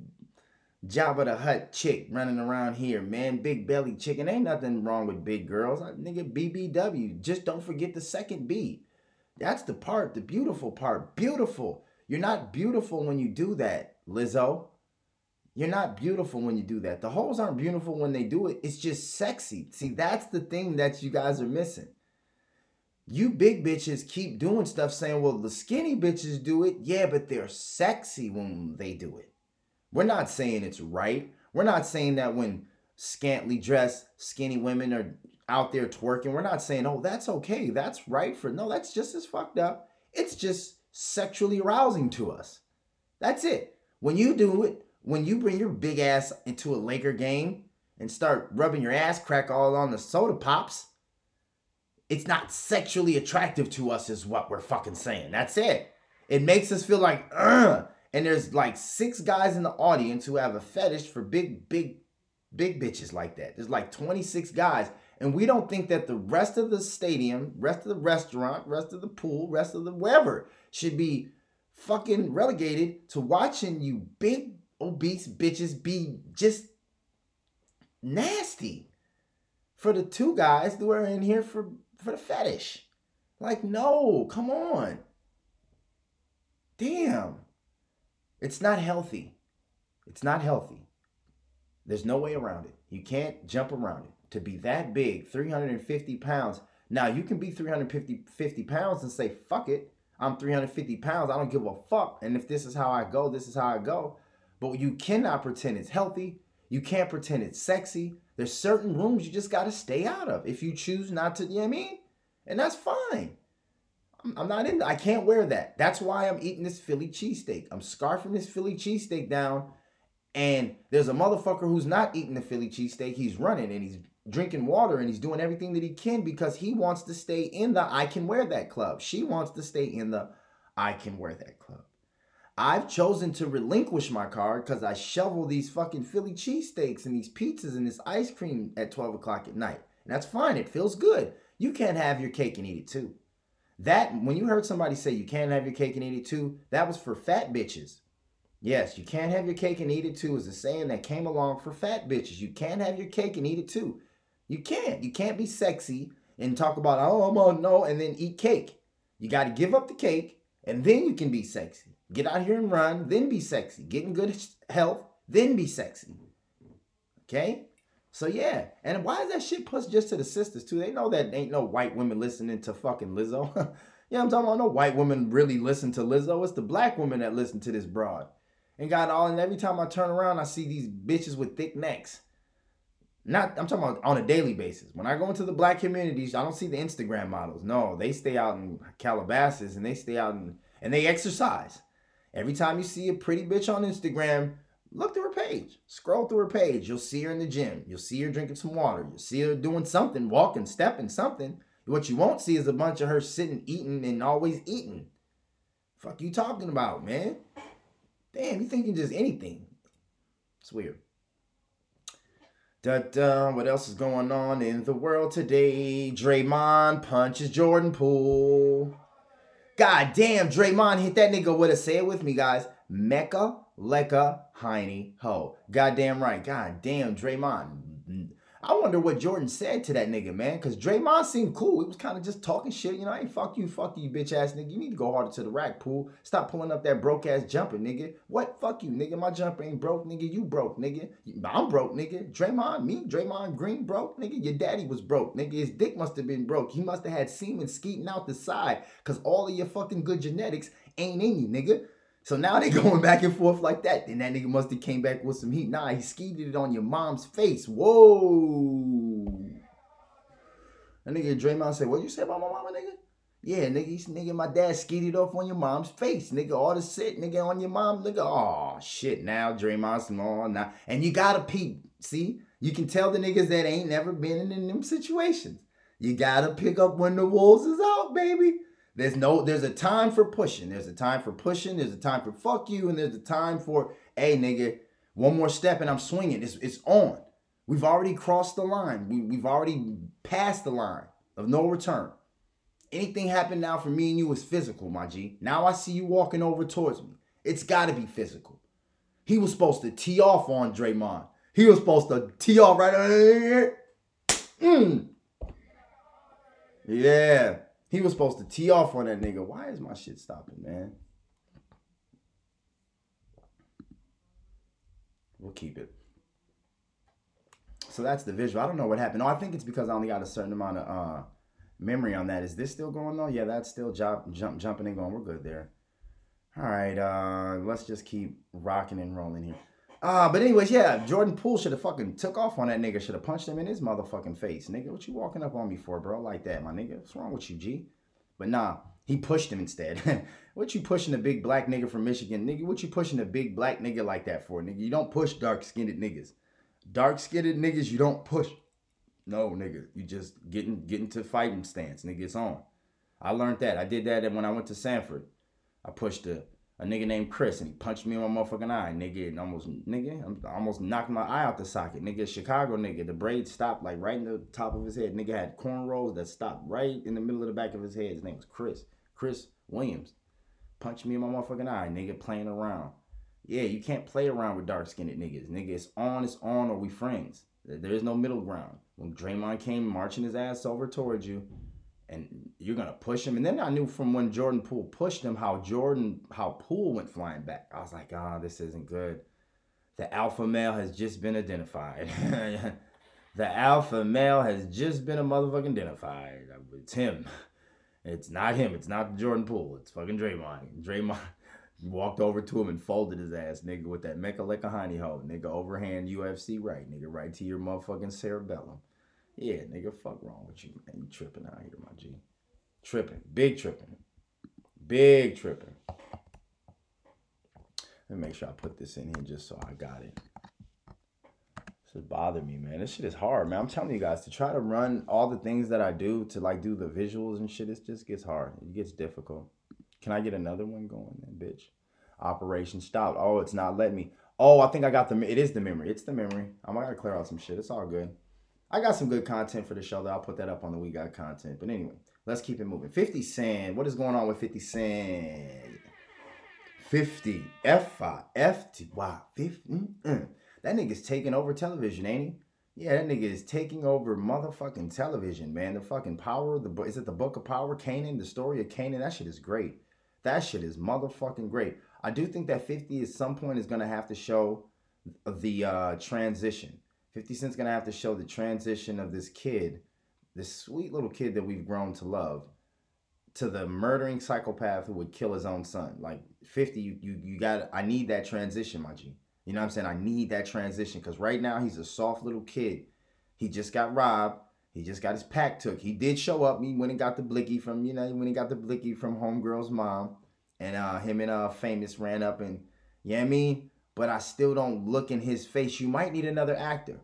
S1: Jabba the Hutt chick running around here, man. Big belly chicken. Ain't nothing wrong with big girls. I, nigga, BBW. Just don't forget the second B. That's the part, the beautiful part. Beautiful. You're not beautiful when you do that, Lizzo. You're not beautiful when you do that. The hoes aren't beautiful when they do it. It's just sexy. See, that's the thing that you guys are missing. You big bitches keep doing stuff saying, well, the skinny bitches do it. Yeah, but they're sexy when they do it. We're not saying it's right. We're not saying that when scantily dressed skinny women are out there twerking, we're not saying, oh, that's okay. That's right for no, that's just as fucked up. It's just sexually arousing to us. That's it. When you do it, when you bring your big ass into a Laker game and start rubbing your ass crack all on the soda pops, it's not sexually attractive to us, is what we're fucking saying. That's it. It makes us feel like, Ugh. And there's like six guys in the audience who have a fetish for big, big, big bitches like that. There's like 26 guys. And we don't think that the rest of the stadium, rest of the restaurant, rest of the pool, rest of the wherever should be fucking relegated to watching you big obese bitches be just nasty for the two guys who are in here for for the fetish. Like, no, come on. Damn. It's not healthy. It's not healthy. There's no way around it. You can't jump around it. To be that big, 350 pounds. Now, you can be 350 50 pounds and say, fuck it. I'm 350 pounds. I don't give a fuck. And if this is how I go, this is how I go. But you cannot pretend it's healthy. You can't pretend it's sexy. There's certain rooms you just got to stay out of if you choose not to, you know what I mean? And that's fine. I'm, not in, I can't wear that. That's why I'm eating this Philly cheesesteak. I'm scarfing this Philly cheesesteak down. And there's a motherfucker who's not eating the Philly cheesesteak. He's running and he's drinking water and he's doing everything that he can because he wants to stay in the I can wear that club. She wants to stay in the I can wear that club. I've chosen to relinquish my card because I shovel these fucking Philly cheesesteaks and these pizzas and this ice cream at 12 o'clock at night. And that's fine. It feels good. You can't have your cake and eat it too. That, when you heard somebody say you can't have your cake and eat it too, that was for fat bitches. Yes, you can't have your cake and eat it too is a saying that came along for fat bitches. You can't have your cake and eat it too. You can't. You can't be sexy and talk about, oh, I'm on no, and then eat cake. You got to give up the cake and then you can be sexy. Get out here and run, then be sexy. Get in good health, then be sexy. Okay? So yeah, and why is that shit pushed just to the sisters too? They know that ain't no white women listening to fucking Lizzo. yeah, I'm talking about no white women really listen to Lizzo. It's the black women that listen to this broad. And got all and every time I turn around, I see these bitches with thick necks. Not I'm talking about on a daily basis. When I go into the black communities, I don't see the Instagram models. No, they stay out in Calabasas and they stay out in, and they exercise. Every time you see a pretty bitch on Instagram, look through her page. Scroll through her page. You'll see her in the gym. You'll see her drinking some water. You'll see her doing something, walking, stepping, something. What you won't see is a bunch of her sitting, eating, and always eating. Fuck you talking about, man? Damn, you thinking just anything. It's weird. Da, da, what else is going on in the world today? Draymond punches Jordan Poole. God damn, Draymond hit that nigga with a say it with me, guys. Mecca, Lecca, Heine, Ho. Goddamn right. God damn, Draymond. I wonder what Jordan said to that nigga, man. Cause Draymond seemed cool. He was kind of just talking shit. You know, hey, fuck you, fuck you, bitch ass nigga. You need to go harder to the rack, pool. Stop pulling up that broke ass jumper, nigga. What? Fuck you, nigga. My jumper ain't broke, nigga. You broke, nigga. I'm broke, nigga. Draymond, me, Draymond Green broke, nigga. Your daddy was broke, nigga. His dick must have been broke. He must have had semen skeeting out the side. Cause all of your fucking good genetics ain't in you, nigga. So now they going back and forth like that. Then that nigga must have came back with some heat. Nah, he skeeted it on your mom's face. Whoa. That nigga Draymond said, what you say about my mama, nigga? Yeah, nigga, nigga, my dad skeeted off on your mom's face. Nigga, all the shit, nigga, on your mom. Nigga, oh, shit, now Draymond small now. And you gotta peep. See? You can tell the niggas that ain't never been in them situations. You gotta pick up when the wolves is out, baby. There's no, there's a time for pushing. There's a time for pushing. There's a time for fuck you, and there's a time for, hey nigga, one more step and I'm swinging. It's it's on. We've already crossed the line. We, we've already passed the line of no return. Anything happen now for me and you is physical, my G. Now I see you walking over towards me. It's got to be physical. He was supposed to tee off on Draymond. He was supposed to tee off right. Mm. Yeah. He was supposed to tee off on that nigga. Why is my shit stopping, man? We'll keep it. So that's the visual. I don't know what happened. No, I think it's because I only got a certain amount of uh, memory on that. Is this still going though? Yeah, that's still jump, jump, jumping and going. We're good there. All right, uh, let's just keep rocking and rolling here. Uh, but anyways, yeah, Jordan Poole should have fucking took off on that nigga. Should have punched him in his motherfucking face. Nigga, what you walking up on me for, bro? Like that, my nigga. What's wrong with you, G? But nah, he pushed him instead. what you pushing a big black nigga from Michigan, nigga? What you pushing a big black nigga like that for, nigga? You don't push dark skinned niggas. Dark skinned niggas, you don't push. No, nigga, you just getting getting to fighting stance, nigga. It's on. I learned that. I did that when I went to Sanford. I pushed a, a nigga named Chris and he punched me in my motherfucking eye, nigga, and almost nigga, almost knocked my eye out the socket, nigga. Chicago nigga, the braid stopped like right in the top of his head. Nigga had cornrows that stopped right in the middle of the back of his head. His name was Chris. Chris Williams. Punched me in my motherfucking eye, nigga, playing around. Yeah, you can't play around with dark skinned niggas. Nigga, it's on, it's on, or we friends. There is no middle ground. When Draymond came marching his ass over towards you, and you're gonna push him. And then I knew from when Jordan Poole pushed him how Jordan, how Poole went flying back. I was like, ah, oh, this isn't good. The alpha male has just been identified. the alpha male has just been a motherfucking identified. It's him. It's not him. It's not Jordan Poole. It's fucking Draymond. Draymond walked over to him and folded his ass, nigga, with that Mecca a honey hole, nigga, overhand UFC right, nigga, right to your motherfucking cerebellum. Yeah, nigga, fuck wrong with you, man. You tripping out here, my G. Tripping. Big tripping. Big tripping. Let me make sure I put this in here just so I got it. This is bother me, man. This shit is hard, man. I'm telling you guys to try to run all the things that I do to like do the visuals and shit. It just gets hard. It gets difficult. Can I get another one going, then, bitch? Operation stopped. Oh, it's not letting me. Oh, I think I got the. It is the memory. It's the memory. I'm gonna clear out some shit. It's all good. I got some good content for the show that I'll put that up on the We Got Content. But anyway, let's keep it moving. 50 Cent. What is going on with 50 Cent? 50. F5. Wow. 50. Mm-mm. That nigga's taking over television, ain't he? Yeah, that nigga is taking over motherfucking television, man. The fucking power, the is it the Book of Power, Kanan, the story of Kanan? That shit is great. That shit is motherfucking great. I do think that 50 at some point is gonna have to show the uh, transition 50 Cent's gonna have to show the transition of this kid, this sweet little kid that we've grown to love, to the murdering psychopath who would kill his own son. Like 50, you you, you got I need that transition, my G. You know what I'm saying? I need that transition because right now he's a soft little kid. He just got robbed. He just got his pack took. He did show up. He went and got the blicky from, you know, when he got the blicky from homegirl's mom. And uh him and uh famous ran up and you know I mean? But I still don't look in his face. You might need another actor.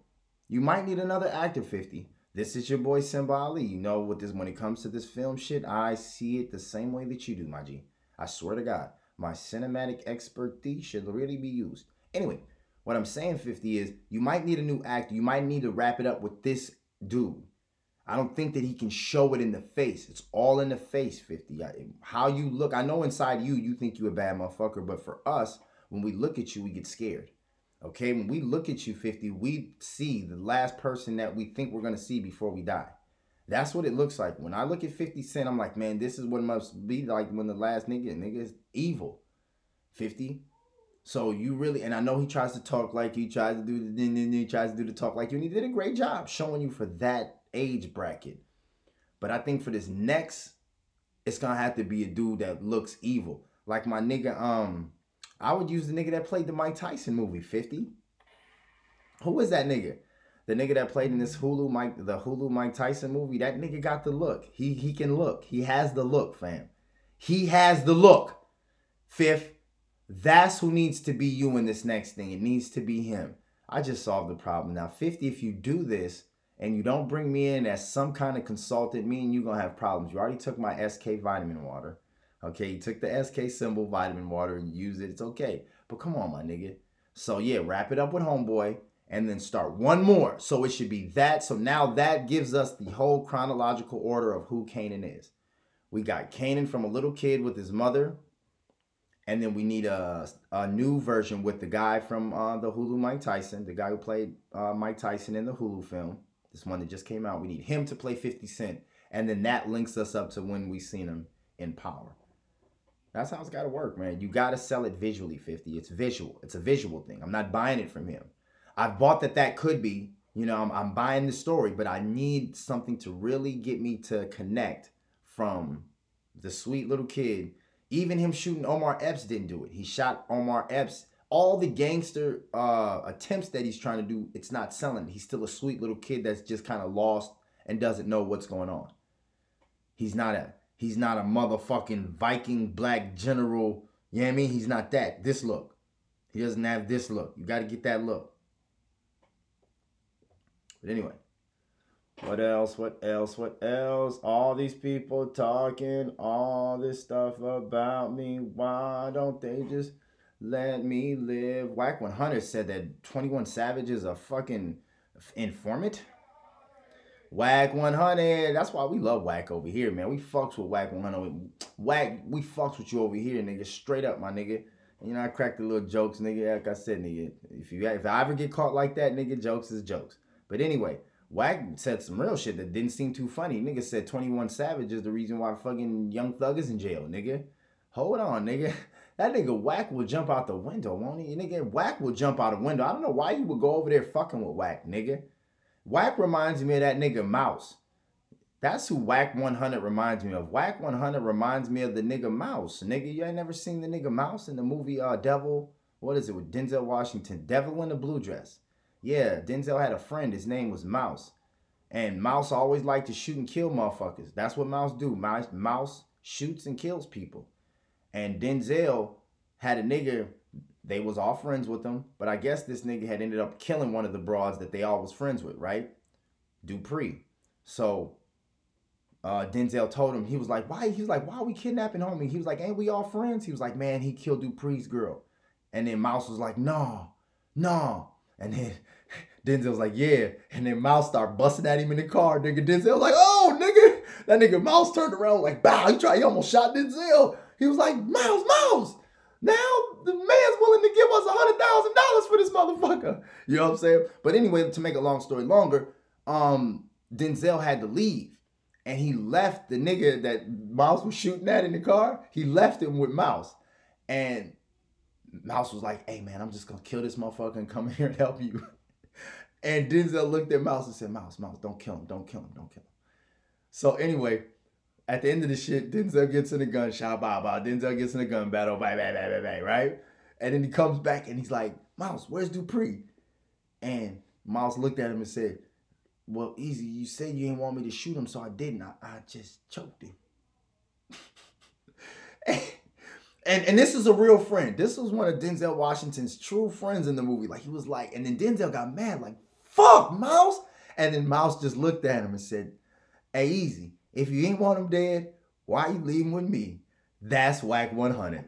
S1: You might need another actor 50. This is your boy Simba Ali. You know what this when it comes to this film shit, I see it the same way that you do, my G. I swear to God, my cinematic expertise should really be used. Anyway, what I'm saying 50 is you might need a new actor. You might need to wrap it up with this dude. I don't think that he can show it in the face. It's all in the face, 50. How you look, I know inside you, you think you a bad motherfucker, but for us, when we look at you, we get scared. Okay, when we look at you 50, we see the last person that we think we're going to see before we die. That's what it looks like. When I look at 50 Cent, I'm like, man, this is what must be like when the last nigga, nigga is evil. 50. So you really, and I know he tries to talk like you, tries to do the, he tries to do the talk like you, and he did a great job showing you for that age bracket. But I think for this next, it's gonna have to be a dude that looks evil. Like my nigga, um, I would use the nigga that played the Mike Tyson movie, 50. Who is that nigga? The nigga that played in this Hulu Mike, the Hulu Mike Tyson movie, that nigga got the look. He he can look. He has the look, fam. He has the look. Fifth, that's who needs to be you in this next thing. It needs to be him. I just solved the problem. Now, 50, if you do this and you don't bring me in as some kind of consultant, me and you gonna have problems. You already took my SK vitamin water. Okay, you took the SK symbol vitamin water and use it. It's okay. But come on, my nigga. So yeah, wrap it up with homeboy and then start one more. So it should be that. So now that gives us the whole chronological order of who Kanan is. We got Kanan from a little kid with his mother. And then we need a, a new version with the guy from uh, the Hulu Mike Tyson, the guy who played uh, Mike Tyson in the Hulu film. This one that just came out. We need him to play 50 Cent. And then that links us up to when we seen him in power. That's how it's got to work, man. You got to sell it visually, 50. It's visual. It's a visual thing. I'm not buying it from him. I've bought that that could be, you know, I'm, I'm buying the story, but I need something to really get me to connect from the sweet little kid. Even him shooting Omar Epps didn't do it. He shot Omar Epps. All the gangster uh, attempts that he's trying to do, it's not selling. He's still a sweet little kid that's just kind of lost and doesn't know what's going on. He's not a He's not a motherfucking Viking black general. You know what I mean? He's not that. This look. He doesn't have this look. You got to get that look. But anyway, what else? What else? What else? All these people talking all this stuff about me. Why don't they just let me live? Wack 100 said that 21 Savage is a fucking informant. Wack 100. That's why we love Wack over here, man. We fucks with Wack 100. Wack, we fucks with you over here, nigga. Straight up, my nigga. You know, I crack the little jokes, nigga. Like I said, nigga. If you if I ever get caught like that, nigga, jokes is jokes. But anyway, Wack said some real shit that didn't seem too funny. Nigga said 21 Savage is the reason why fucking Young Thug is in jail, nigga. Hold on, nigga. That nigga Wack will jump out the window, won't he? Nigga, Wack will jump out the window. I don't know why you would go over there fucking with Wack, nigga. Wack reminds me of that nigga Mouse. That's who Wack 100 reminds me of. Wack 100 reminds me of the nigga Mouse. Nigga, you ain't never seen the nigga Mouse in the movie uh Devil? What is it with Denzel Washington? Devil in the Blue Dress. Yeah, Denzel had a friend. His name was Mouse. And Mouse always liked to shoot and kill motherfuckers. That's what Mouse do. Mouse, Mouse shoots and kills people. And Denzel had a nigga, they was all friends with him, but I guess this nigga had ended up killing one of the broads that they all was friends with, right? Dupree. So uh, Denzel told him, he was like, why? He was like, why are we kidnapping homie? He was like, ain't we all friends? He was like, man, he killed Dupree's girl. And then Mouse was like, no, no. And then Denzel was like, yeah. And then Mouse started busting at him in the car. Nigga, Denzel was like, oh, nigga. That nigga Mouse turned around like, bow. He tried, he almost shot Denzel. He was like, Mouse, Mouse. Now the man's willing to give us a hundred thousand dollars for this motherfucker. You know what I'm saying? But anyway, to make a long story longer, um, Denzel had to leave. And he left the nigga that Mouse was shooting at in the car, he left him with Mouse. And Mouse was like, hey man, I'm just gonna kill this motherfucker and come here and help you. and Denzel looked at Mouse and said, Mouse, Mouse, don't kill him, don't kill him, don't kill him. So anyway, at the end of the shit, Denzel gets in a gunshot, blah, blah. Denzel gets in a gun battle, blah, blah, blah, blah, blah, right? And then he comes back and he's like, Mouse, where's Dupree? And Mouse looked at him and said, Well, easy, you said you didn't want me to shoot him, so I didn't. I, I just choked him. and, and and this is a real friend. This was one of Denzel Washington's true friends in the movie. Like he was like, and then Denzel got mad, like, fuck, Mouse. And then Mouse just looked at him and said, Hey, easy. If you ain't want him dead, why you leaving with me? That's Wack 100.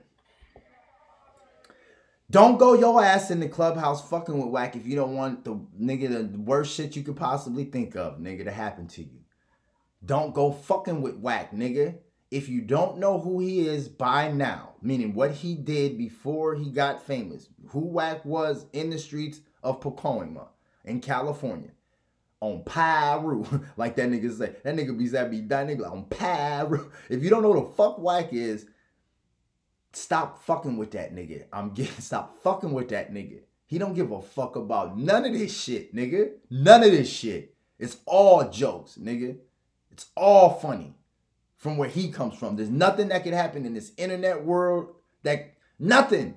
S1: Don't go your ass in the clubhouse fucking with Wack if you don't want the nigga the worst shit you could possibly think of, nigga, to happen to you. Don't go fucking with Wack, nigga. If you don't know who he is by now, meaning what he did before he got famous, who Wack was in the streets of Pacoima in California, on Piru, like that nigga say. That nigga be that be that nigga on Piru. If you don't know what the fuck Wack is, stop fucking with that nigga. I'm getting stop fucking with that nigga. He don't give a fuck about none of this shit, nigga. None of this shit. It's all jokes, nigga. It's all funny from where he comes from. There's nothing that could happen in this internet world that nothing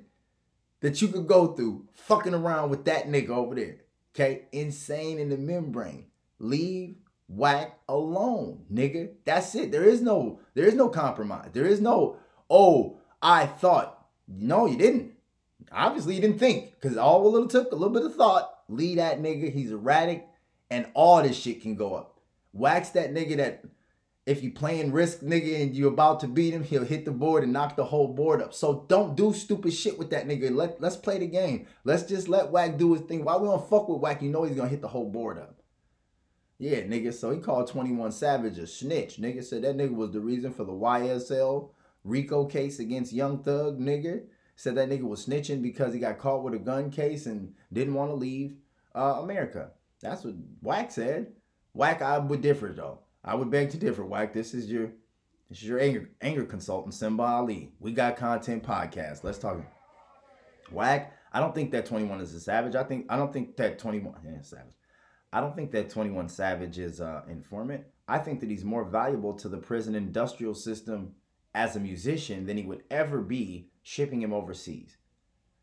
S1: that you could go through fucking around with that nigga over there. Okay, insane in the membrane. Leave Wack alone, nigga. That's it. There is no, there is no compromise. There is no, oh, I thought. No, you didn't. Obviously, you didn't think. Because all a little took a little bit of thought. Leave that nigga. He's erratic. And all this shit can go up. Wax that nigga that if you playing risk nigga and you about to beat him, he'll hit the board and knock the whole board up. So don't do stupid shit with that nigga. Let let's play the game. Let's just let Wack do his thing. Why we gonna fuck with Wack? You know he's gonna hit the whole board up. Yeah, nigga. So he called 21 Savage a snitch. Nigga said that nigga was the reason for the YSL RICO case against Young Thug, nigga. Said that nigga was snitching because he got caught with a gun case and didn't want to leave uh, America. That's what Wack said. Wack, I would differ though. I would beg to differ, Wack. This is your this is your anger anger consultant, Simba Ali. We got content podcast. Let's talk. Wack, I don't think that 21 is a savage. I think I don't think that 21 yeah, savage. I don't think that 21 Savage is uh informant. I think that he's more valuable to the prison industrial system as a musician than he would ever be shipping him overseas.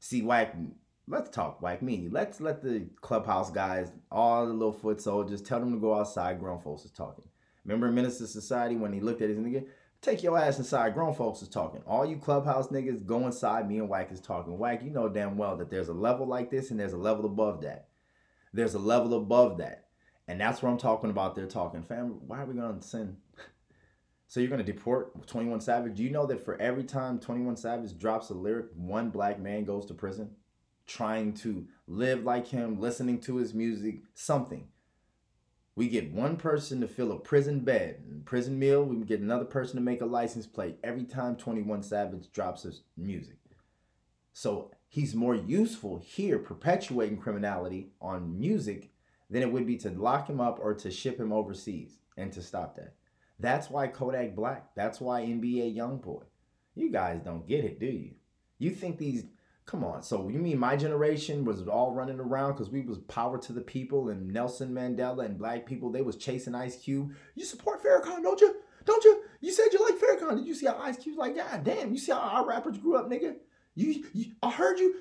S1: See, Wack, let's talk, Wack me. Let's let the clubhouse guys, all the little foot soldiers, tell them to go outside. Grown folks is talking. Remember II Society when he looked at his nigga? Take your ass inside. Grown folks is talking. All you clubhouse niggas go inside. Me and Wack is talking. Wack, you know damn well that there's a level like this and there's a level above that. There's a level above that. And that's what I'm talking about. They're talking. Fam, why are we going to send? So you're going to deport 21 Savage? Do you know that for every time 21 Savage drops a lyric, one black man goes to prison? Trying to live like him, listening to his music, something. We get one person to fill a prison bed, prison meal. We get another person to make a license plate every time 21 Savage drops his music. So he's more useful here, perpetuating criminality on music, than it would be to lock him up or to ship him overseas and to stop that. That's why Kodak Black. That's why NBA YoungBoy. You guys don't get it, do you? You think these Come on. So you mean my generation was all running around because we was power to the people and Nelson Mandela and black people, they was chasing Ice Cube. You support Farrakhan, don't you? Don't you? You said you like Farrakhan. Did you see how Ice Cube's like, God damn, you see how our rappers grew up, nigga? You, you I heard you.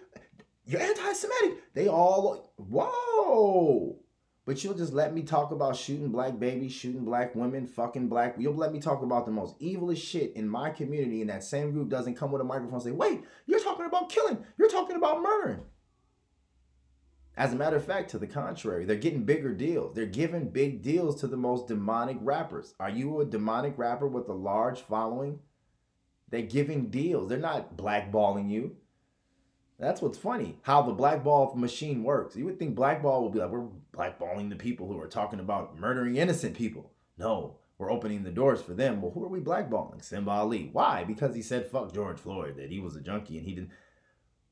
S1: You're anti-Semitic. They all whoa. But you'll just let me talk about shooting black babies, shooting black women, fucking black. You'll let me talk about the most evilest shit in my community, and that same group doesn't come with a microphone and say, wait, you're talking about killing. You're talking about murdering. As a matter of fact, to the contrary, they're getting bigger deals. They're giving big deals to the most demonic rappers. Are you a demonic rapper with a large following? They're giving deals. They're not blackballing you. That's what's funny. How the blackball machine works. You would think blackball will be like, we're blackballing the people who are talking about murdering innocent people. No, we're opening the doors for them. Well, who are we blackballing? Simba Ali. Why? Because he said fuck George Floyd, that he was a junkie and he didn't.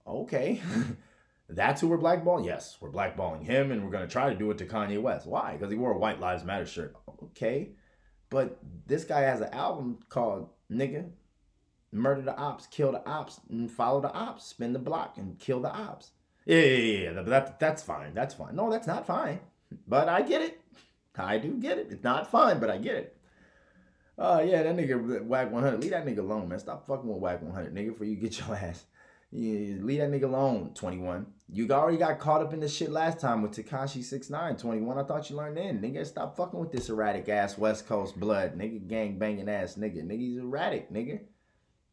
S1: Okay. That's who we're blackballing? Yes, we're blackballing him and we're going to try to do it to Kanye West. Why? Because he wore a White Lives Matter shirt. Okay. But this guy has an album called Nigga murder the ops, kill the ops, and follow the ops, spin the block and kill the ops. Yeah, yeah, yeah. That, that's fine. That's fine. No, that's not fine. But I get it. I do get it. It's not fun, but I get it. Oh, uh, yeah, that nigga Wack 100. Leave that nigga alone, man. Stop fucking with Wack 100, nigga, before you get your ass. Yeah, leave that nigga alone, 21. You already got caught up in this shit last time with Tekashi 69, 21. I thought you learned then. Nigga, stop fucking with this erratic ass West Coast blood. Nigga, gang banging ass nigga. Nigga, he's erratic, nigga.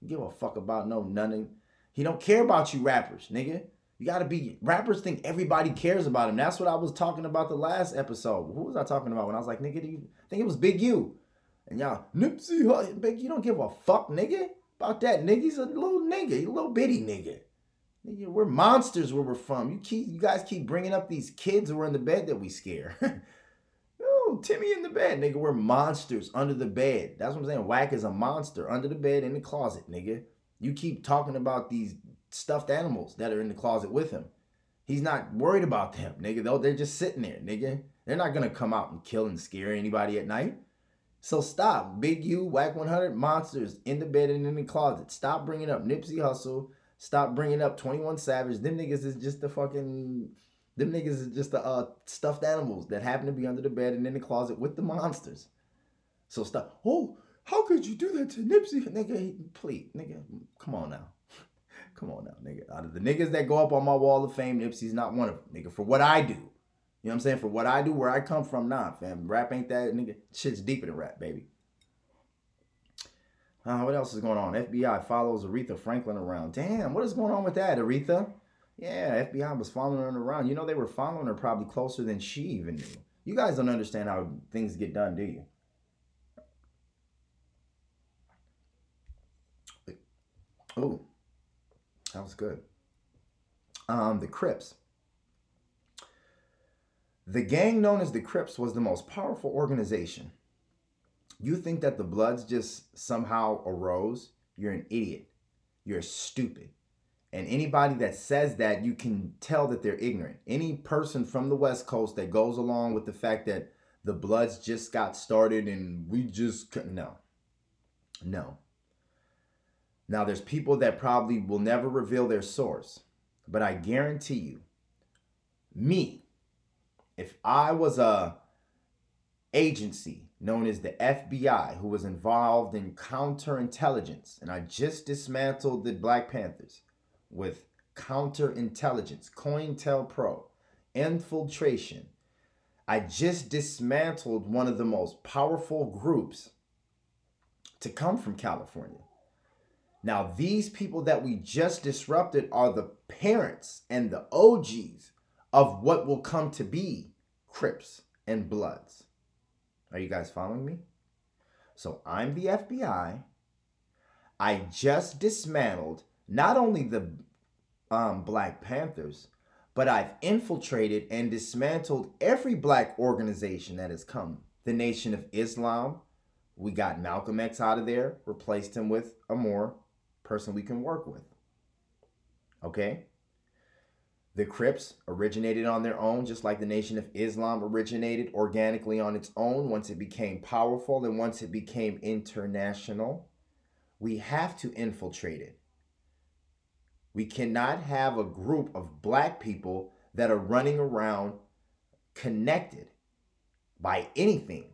S1: Give a fuck about no nothing. He don't care about you rappers, nigga. You gotta be rappers think everybody cares about him. That's what I was talking about the last episode. Who was I talking about when I was like, nigga, do you I think it was Big U. And y'all, Nipsey, Big, you don't give a fuck, nigga, about that nigga. He's a little nigga, he's a little bitty nigga. Nigga, we're monsters where we're from. You keep, you guys keep bringing up these kids who are in the bed that we scare. Timmy in the bed, nigga. We're monsters under the bed. That's what I'm saying. Wack is a monster under the bed in the closet, nigga. You keep talking about these stuffed animals that are in the closet with him. He's not worried about them, nigga. They're just sitting there, nigga. They're not gonna come out and kill and scare anybody at night. So stop, Big U, Wack 100 monsters in the bed and in the closet. Stop bringing up Nipsey Hussle. Stop bringing up 21 Savage. Them niggas is just the fucking them niggas is just the uh, stuffed animals that happen to be under the bed and in the closet with the monsters. So stop. Oh, how could you do that to Nipsey? Nigga, please, nigga, come on now. come on now, nigga. Out of the niggas that go up on my wall of fame, Nipsey's not one of them, nigga. For what I do. You know what I'm saying? For what I do, where I come from, nah, fam. Rap ain't that, nigga. Shit's deeper than rap, baby. Uh, what else is going on? FBI follows Aretha Franklin around. Damn, what is going on with that, Aretha? Yeah, FBI was following her around. You know, they were following her probably closer than she even knew. You guys don't understand how things get done, do you? Oh, that was good. Um, the Crips. The gang known as the Crips was the most powerful organization. You think that the Bloods just somehow arose? You're an idiot. You're stupid. And anybody that says that, you can tell that they're ignorant. Any person from the West Coast that goes along with the fact that the Bloods just got started and we just couldn't, no, no. Now, there's people that probably will never reveal their source, but I guarantee you, me, if I was a agency known as the FBI who was involved in counterintelligence and I just dismantled the Black Panthers with counterintelligence, COINTELPRO, infiltration. I just dismantled one of the most powerful groups to come from California. Now, these people that we just disrupted are the parents and the OGs of what will come to be Crips and Bloods. Are you guys following me? So I'm the FBI. I just dismantled not only the um, Black Panthers, but I've infiltrated and dismantled every black organization that has come. The Nation of Islam, we got Malcolm X out of there, replaced him with a more person we can work with. Okay? The Crips originated on their own, just like the Nation of Islam originated organically on its own once it became powerful and once it became international. We have to infiltrate it. We cannot have a group of black people that are running around connected by anything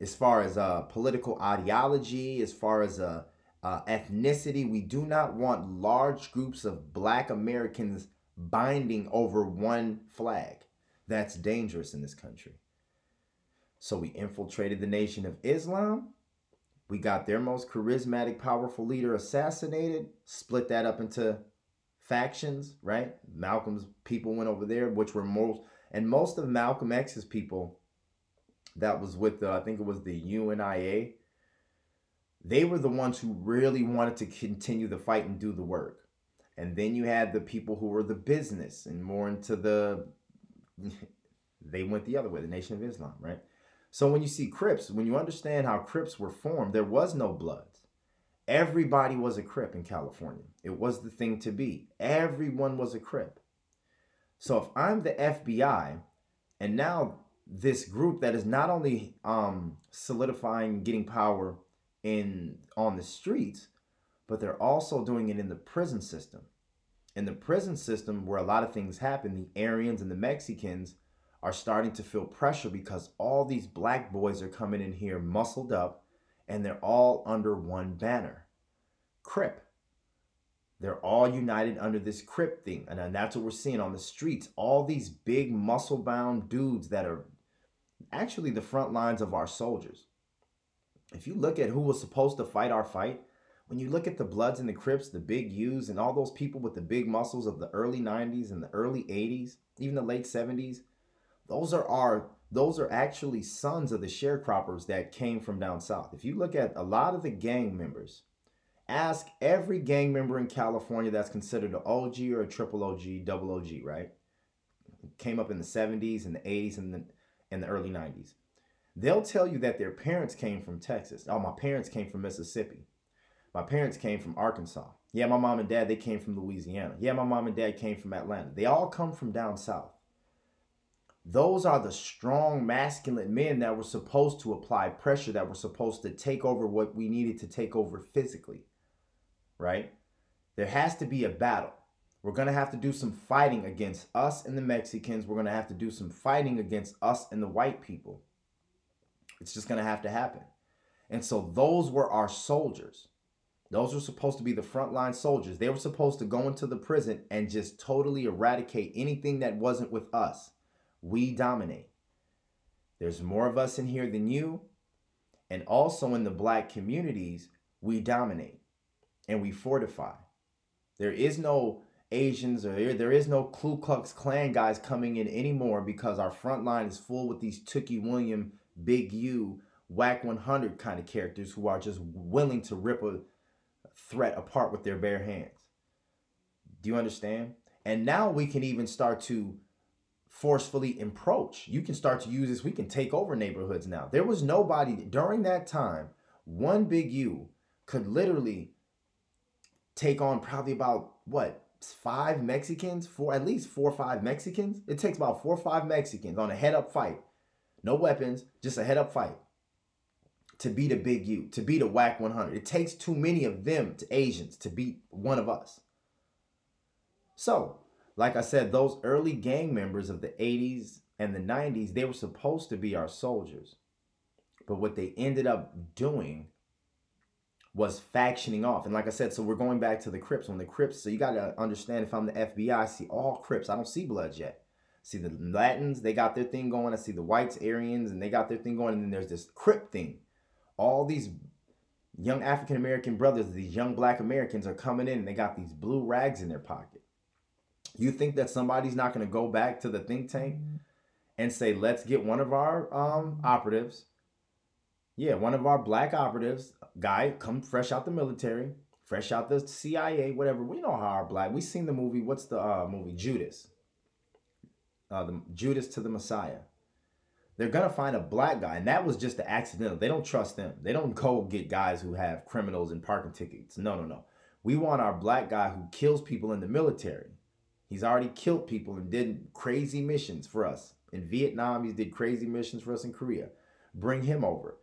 S1: as far as uh, political ideology, as far as uh, uh, ethnicity. We do not want large groups of black Americans binding over one flag. That's dangerous in this country. So we infiltrated the Nation of Islam. We got their most charismatic, powerful leader assassinated, split that up into factions, right? Malcolm's people went over there, which were most, and most of Malcolm X's people that was with the, I think it was the UNIA, they were the ones who really wanted to continue the fight and do the work. And then you had the people who were the business and more into the, they went the other way, the Nation of Islam, right? So when you see Crips, when you understand how Crips were formed, there was no Bloods. Everybody was a Crip in California. It was the thing to be. Everyone was a Crip. So if I'm the FBI, and now this group that is not only um, solidifying getting power in on the streets, but they're also doing it in the prison system. In the prison system, where a lot of things happen, the Aryans and the Mexicans are starting to feel pressure because all these black boys are coming in here muscled up and they're all under one banner Crip. They're all united under this Crip thing. And that's what we're seeing on the streets. All these big muscle bound dudes that are actually the front lines of our soldiers. If you look at who was supposed to fight our fight, when you look at the Bloods and the Crips, the big U's, and all those people with the big muscles of the early 90s and the early 80s, even the late 70s, those are our those are actually sons of the sharecroppers that came from down south. If you look at a lot of the gang members, ask every gang member in California that's considered an OG or a triple OG, double OG, right? Came up in the 70s and the 80s and the, and the early 90s. They'll tell you that their parents came from Texas. Oh, my parents came from Mississippi. My parents came from Arkansas. Yeah, my mom and dad, they came from Louisiana. Yeah, my mom and dad came from Atlanta. They all come from down south. Those are the strong masculine men that were supposed to apply pressure, that were supposed to take over what we needed to take over physically right? There has to be a battle. We're going to have to do some fighting against us and the Mexicans. We're going to have to do some fighting against us and the white people. It's just going to have to happen. And so those were our soldiers. Those were supposed to be the frontline soldiers. They were supposed to go into the prison and just totally eradicate anything that wasn't with us. We dominate. There's more of us in here than you. And also in the black communities, we dominate and we fortify. There is no Asians or there, is no Ku Klux Klan guys coming in anymore because our front line is full with these Tookie William, Big U, Wack 100 kind of characters who are just willing to rip a threat apart with their bare hands. Do you understand? And now we can even start to forcefully approach. You can start to use this. We can take over neighborhoods now. There was nobody during that time. One big U could literally take on probably about what five Mexicans, four at least four or five Mexicans. It takes about four or five Mexicans on a head up fight, no weapons, just a head up fight to beat a big U, to beat a Wack 100. It takes too many of them to Asians to beat one of us. So, like I said, those early gang members of the 80s and the 90s, they were supposed to be our soldiers. But what they ended up doing was factioning off. And like I said, so we're going back to the Crips. When the Crips, so you got to understand if I'm the FBI, I see all Crips. I don't see Bloods yet. see the Latins, they got their thing going. I see the Whites, Aryans, and they got their thing going. And then there's this Crip thing. All these young African American brothers, these young black Americans are coming in and they got these blue rags in their pocket. You think that somebody's not going to go back to the think tank and say, let's get one of our um, operatives, yeah, one of our black operatives, guy, come fresh out the military, fresh out the CIA, whatever. We know how our black. We seen the movie. What's the uh, movie? Judas. Uh, the Judas to the Messiah they're gonna find a black guy, and that was just the accidental. They don't trust them. They don't go get guys who have criminals and parking tickets. No, no, no. We want our black guy who kills people in the military. He's already killed people and did crazy missions for us in Vietnam. He did crazy missions for us in Korea. Bring him over,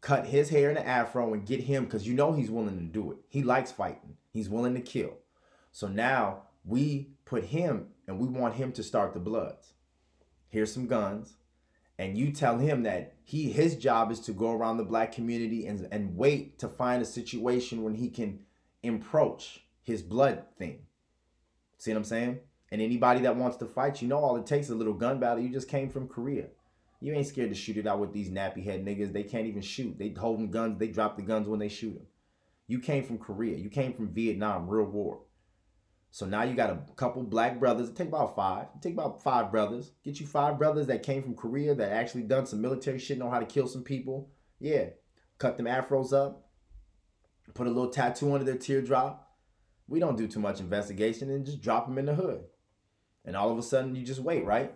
S1: cut his hair in an afro, and get him because you know he's willing to do it. He likes fighting. He's willing to kill. So now we put him and we want him to start the Bloods. Here's some guns and you tell him that he his job is to go around the black community and, and wait to find a situation when he can approach his blood thing. See what I'm saying? And anybody that wants to fight, you know all it takes is a little gun battle. You just came from Korea. You ain't scared to shoot it out with these nappy head niggas. They can't even shoot. They hold holding guns. They drop the guns when they shoot them. You came from Korea. You came from Vietnam, real war. So now you got a couple black brothers. It take about five. It take about five brothers. Get you five brothers that came from Korea that actually done some military shit, know how to kill some people. Yeah. Cut them afros up. Put a little tattoo under their teardrop. We don't do too much investigation and just drop them in the hood. And all of a sudden you just wait, right?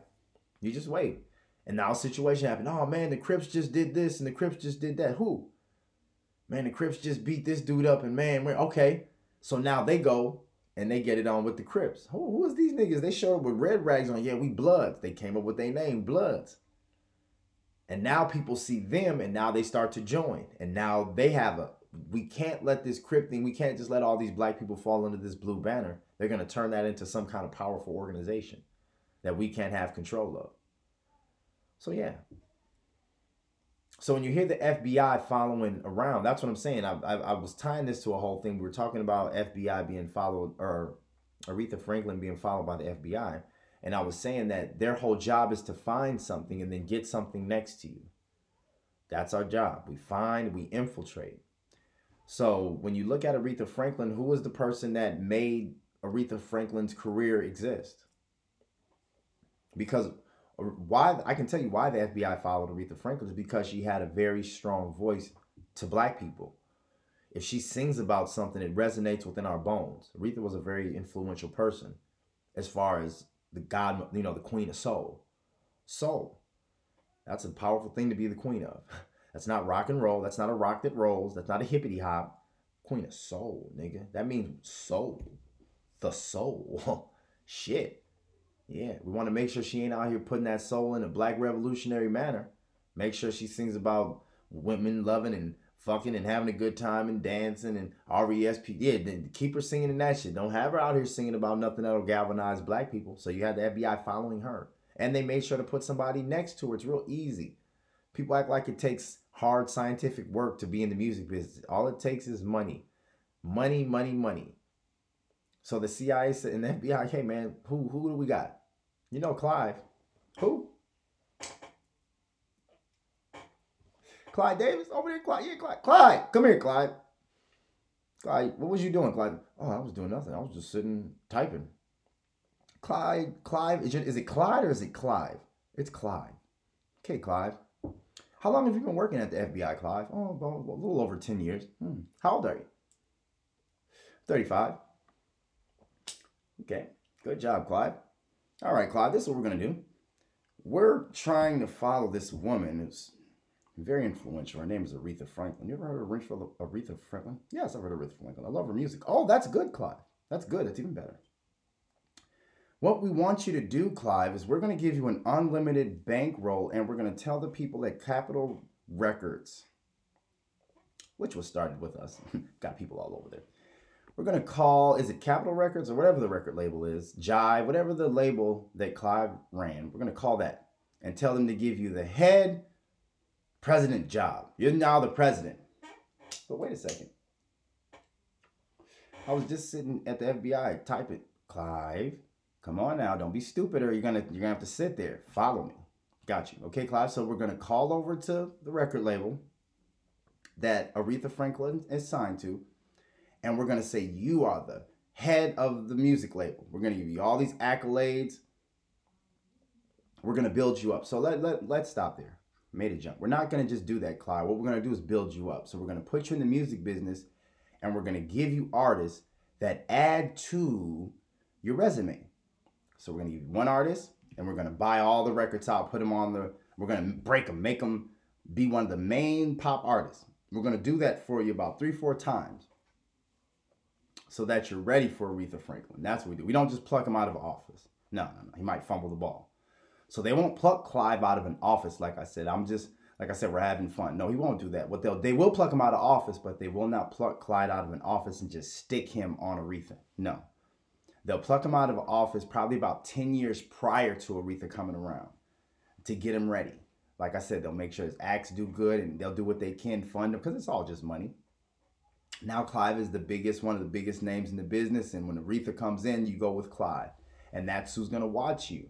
S1: You just wait. And now a situation happened. Oh man, the Crips just did this and the Crips just did that. Who? Man, the Crips just beat this dude up and man, we're okay. So now they go and they get it on with the Crips. Who, who is these niggas? They showed up with red rags on. Yeah, we Bloods. They came up with their name, Bloods. And now people see them and now they start to join. And now they have a, we can't let this Crip thing, we can't just let all these black people fall under this blue banner. They're going to turn that into some kind of powerful organization that we can't have control of. So, yeah, so when you hear the FBI following around, that's what I'm saying. I, I, I, was tying this to a whole thing. We were talking about FBI being followed, or Aretha Franklin being followed by the FBI. And I was saying that their whole job is to find something and then get something next to you. That's our job. We find, we infiltrate. So when you look at Aretha Franklin, who was the person that made Aretha Franklin's career exist? Because uh, why I can tell you why the FBI followed Aretha Franklin is because she had a very strong voice to black people. If she sings about something, it resonates within our bones. Aretha was a very influential person as far as the God, you know, the queen of soul. Soul. That's a powerful thing to be the queen of. That's not rock and roll. That's not a rock that rolls. That's not a hippity hop. Queen of soul, nigga. That means soul. The soul. Shit. Yeah, we want to make sure she ain't out here putting that soul in a black revolutionary manner. Make sure she sings about women loving and fucking and having a good time and dancing and R-E-S-P. Yeah, then keep her singing in that shit. Don't have her out here singing about nothing that'll galvanize black people. So you had the FBI following her. And they made sure to put somebody next to her. It's real easy. People act like it takes hard scientific work to be in the music business. All it takes is money. Money, money, money. So the CIA said, and the FBI, hey man, who who do we got? You know Clive. Who? Clyde Davis over there, Clyde. Yeah, Clyde. Clyde, come here, Clyde. Clyde, what was you doing, Clyde? Oh, I was doing nothing. I was just sitting typing. Clyde, Clive, is it, is it Clyde or is it Clive? It's Clyde. Okay, Clive. How long have you been working at the FBI, Clive? Oh, about a little over 10 years. Hmm. How old are you? 35. Okay, good job, Clive. All right, Clive, this is what we're going to do. We're trying to follow this woman who's very influential. Her name is Aretha Franklin. You ever heard of Aretha Franklin? Yes, I've heard of Aretha Franklin. I love her music. Oh, that's good, Clive. That's good. That's even better. What we want you to do, Clive, is we're going to give you an unlimited bankroll and we're going to tell the people at Capitol Records, which was started with us, got people all over there we're going to call, is it Capitol Records or whatever the record label is, Jive, whatever the label that Clive ran, we're going to call that and tell them to give you the head president job. You're now the president. But wait a second. I was just sitting at the FBI. typing, Clive. Come on now, don't be stupid, or you're gonna you're gonna have to sit there. Follow me. Got you. Okay, Clive. So we're gonna call over to the record label, that Aretha Franklin is signed to, and we're gonna say you are the head of the music label. We're gonna give you all these accolades. We're gonna build you up. So let, let let's stop there. Made a jump. We're not gonna just do that, Clyde. What we're gonna do is build you up. So we're gonna put you in the music business and we're gonna give you artists that add to your resume. So we're gonna give you one artist and we're gonna buy all the records out, put them on the, we're gonna break them, make them be one of the main pop artists. We're gonna do that for you about three, four times so that you're ready for Aretha Franklin. That's what we do. We don't just pluck him out of office. No, no, no. He might fumble the ball. So they won't pluck Clive out of an office, like I said. I'm just like I said, we're having fun. No, he won't do that. What they'll they will pluck him out of office, but they will not pluck Clyde out of an office and just stick him on Aretha. No. They'll pluck him out of office probably about 10 years prior to Aretha coming around to get him ready. Like I said, they'll make sure his acts do good and they'll do what they can fund him because it's all just money. Now Clive is the biggest, one of the biggest names in the business, and when Aretha comes in, you go with Clive, and that's who's gonna watch you.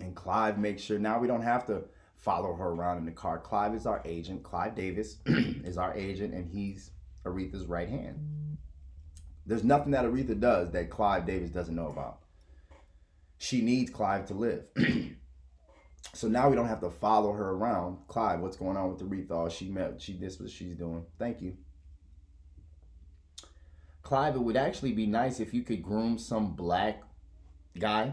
S1: And Clive makes sure now we don't have to follow her around in the car. Clive is our agent. Clive Davis is our agent, and he's Aretha's right hand. There's nothing that Aretha does that Clive Davis doesn't know about. She needs Clive to live. so now we don't have to follow her around. Clive, what's going on with Aretha? Oh, she met, she this what she's doing. Thank you. Clive, it would actually be nice if you could groom some black guy.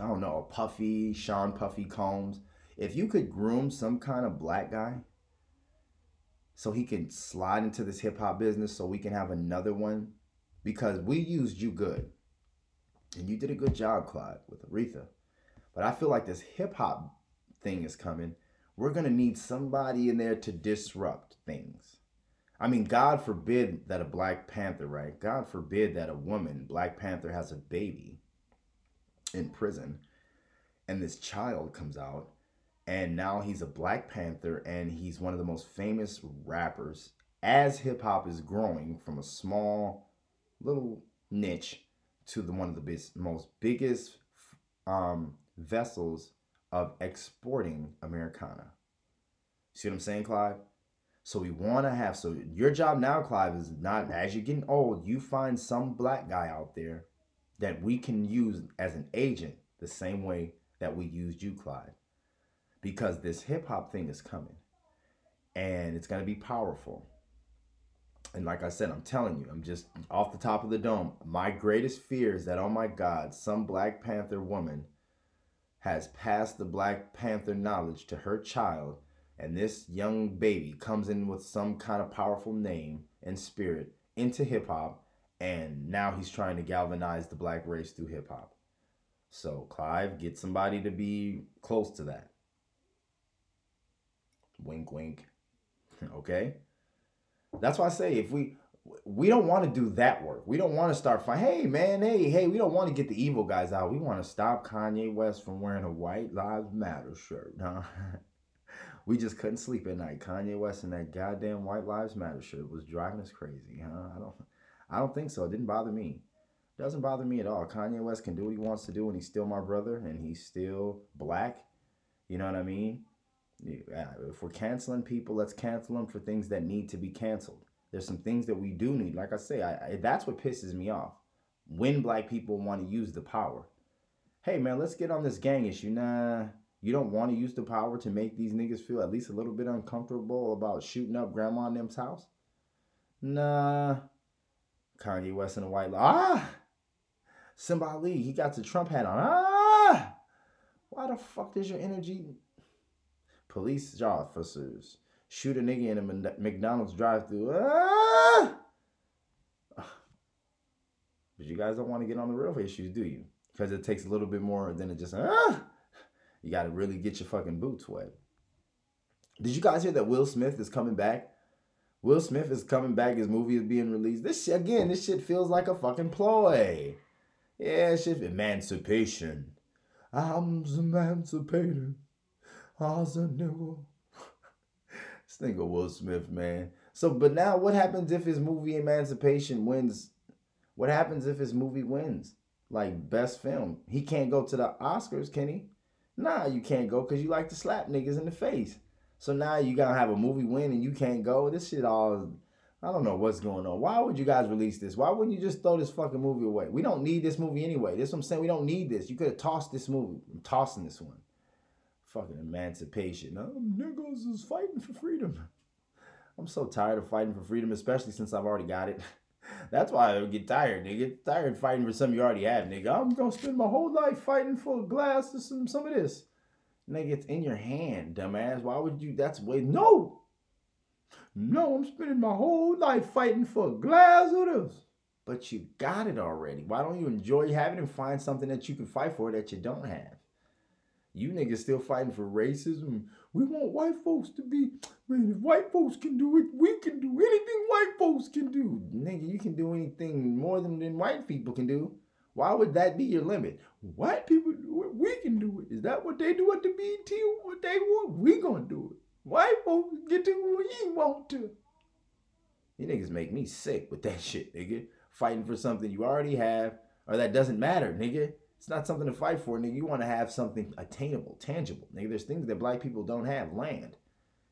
S1: I don't know, Puffy, Sean Puffy Combs. If you could groom some kind of black guy so he can slide into this hip hop business so we can have another one because we used you good. And you did a good job, Clive, with Aretha. But I feel like this hip hop thing is coming. We're going to need somebody in there to disrupt things. I mean, God forbid that a Black Panther, right? God forbid that a woman, Black Panther, has a baby in prison and this child comes out and now he's a Black Panther and he's one of the most famous rappers as hip hop is growing from a small little niche to the one of the most biggest um, vessels of exporting Americana. See what I'm saying, Clive? So we want to have so your job now, Clive, is not as you're getting old, you find some black guy out there that we can use as an agent the same way that we used you, Clive. Because this hip hop thing is coming. And it's gonna be powerful. And like I said, I'm telling you, I'm just off the top of the dome. My greatest fear is that, oh my God, some Black Panther woman has passed the Black Panther knowledge to her child and this young baby comes in with some kind of powerful name and spirit into hip hop, and now he's trying to galvanize the black race through hip hop. So, Clive, get somebody to be close to that. Wink, wink. okay? That's why I say if we we don't want to do that work. We don't want to start fighting. Hey man, hey, hey, we don't want to get the evil guys out. We want to stop Kanye West from wearing a white lives matter shirt, huh? we just couldn't sleep at night. Kanye West and that goddamn White Lives Matter shirt was driving us crazy, huh? I don't, I don't think so. It didn't bother me. Doesn't bother me at all. Kanye West can do what he wants to do, and he's still my brother, and he's still black. You know what I mean? If we're canceling people, let's cancel them for things that need to be canceled. There's some things that we do need. Like I say, I, I that's what pisses me off. When black people want to use the power. Hey man, let's get on this gang issue. Nah, you don't want to use the power to make these niggas feel at least a little bit uncomfortable about shooting up grandma and them's house? Nah. Kanye West in a white Ah! Simba Lee, he got the Trump hat on. Ah! Why the fuck does your energy? Police officers shoot a nigga in a McDonald's drive-through. Ah! But you guys don't want to get on the real issues, do you? Because it takes a little bit more than it just ah. You got to really get your fucking boots wet. Did you guys hear that Will Smith is coming back? Will Smith is coming back. His movie is being released. This shit, again, this shit feels like a fucking ploy. Yeah, shit, emancipation. I'm emancipated. Was a nigga. this nigga Will Smith, man. So, but now what happens if his movie Emancipation wins? What happens if his movie wins? Like best film. He can't go to the Oscars, can he? Nah, you can't go because you like to slap niggas in the face. So now you gotta have a movie win and you can't go. This shit all I don't know what's going on. Why would you guys release this? Why wouldn't you just throw this fucking movie away? We don't need this movie anyway. This what I'm saying. We don't need this. You could have tossed this movie. I'm tossing this one. Fucking emancipation. No, niggas is fighting for freedom. I'm so tired of fighting for freedom, especially since I've already got it. That's why I get tired, nigga. Tired fighting for something you already have, nigga. I'm gonna spend my whole life fighting for a glass of some, some of this. Nigga, it's in your hand, dumbass. Why would you? That's way. No! No, I'm spending my whole life fighting for a glass of this. But you got it already. Why don't you enjoy having and find something that you can fight for that you don't have? You niggas still fighting for racism. We want white folks to be, man, if white folks can do it, we can do anything white folks can do. Nigga, you can do anything more than, than white people can do. Why would that be your limit? White people do it, we can do it. Is that what they do at the BET? What they want? We gonna do it. White folks get to what we want to. You niggas make me sick with that shit, nigga. Fighting for something you already have or that doesn't matter, nigga. It's not something to fight for, nigga. You want to have something attainable, tangible, nigga. There's things that black people don't have. Land.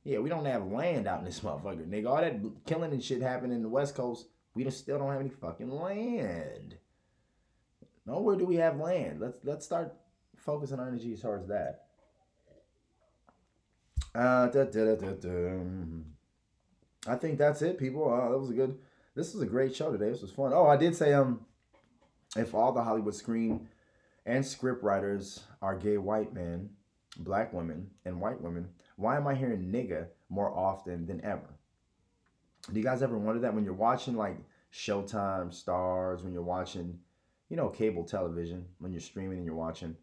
S1: Yeah, we don't have land out in this motherfucker, nigga. All that killing and shit happening in the West Coast, we just still don't have any fucking land. Nowhere do we have land. Let's let's start focusing our energy towards that. Uh, da, da, da, I think that's it, people. That was a good. This was a great show today. This was fun. Oh, I did say um, if all the Hollywood screen and script writers are gay white men, black women, and white women, why am I hearing nigga more often than ever? Do you guys ever wonder that when you're watching like Showtime, Starz, when you're watching, you know, cable television, when you're streaming and you're watching?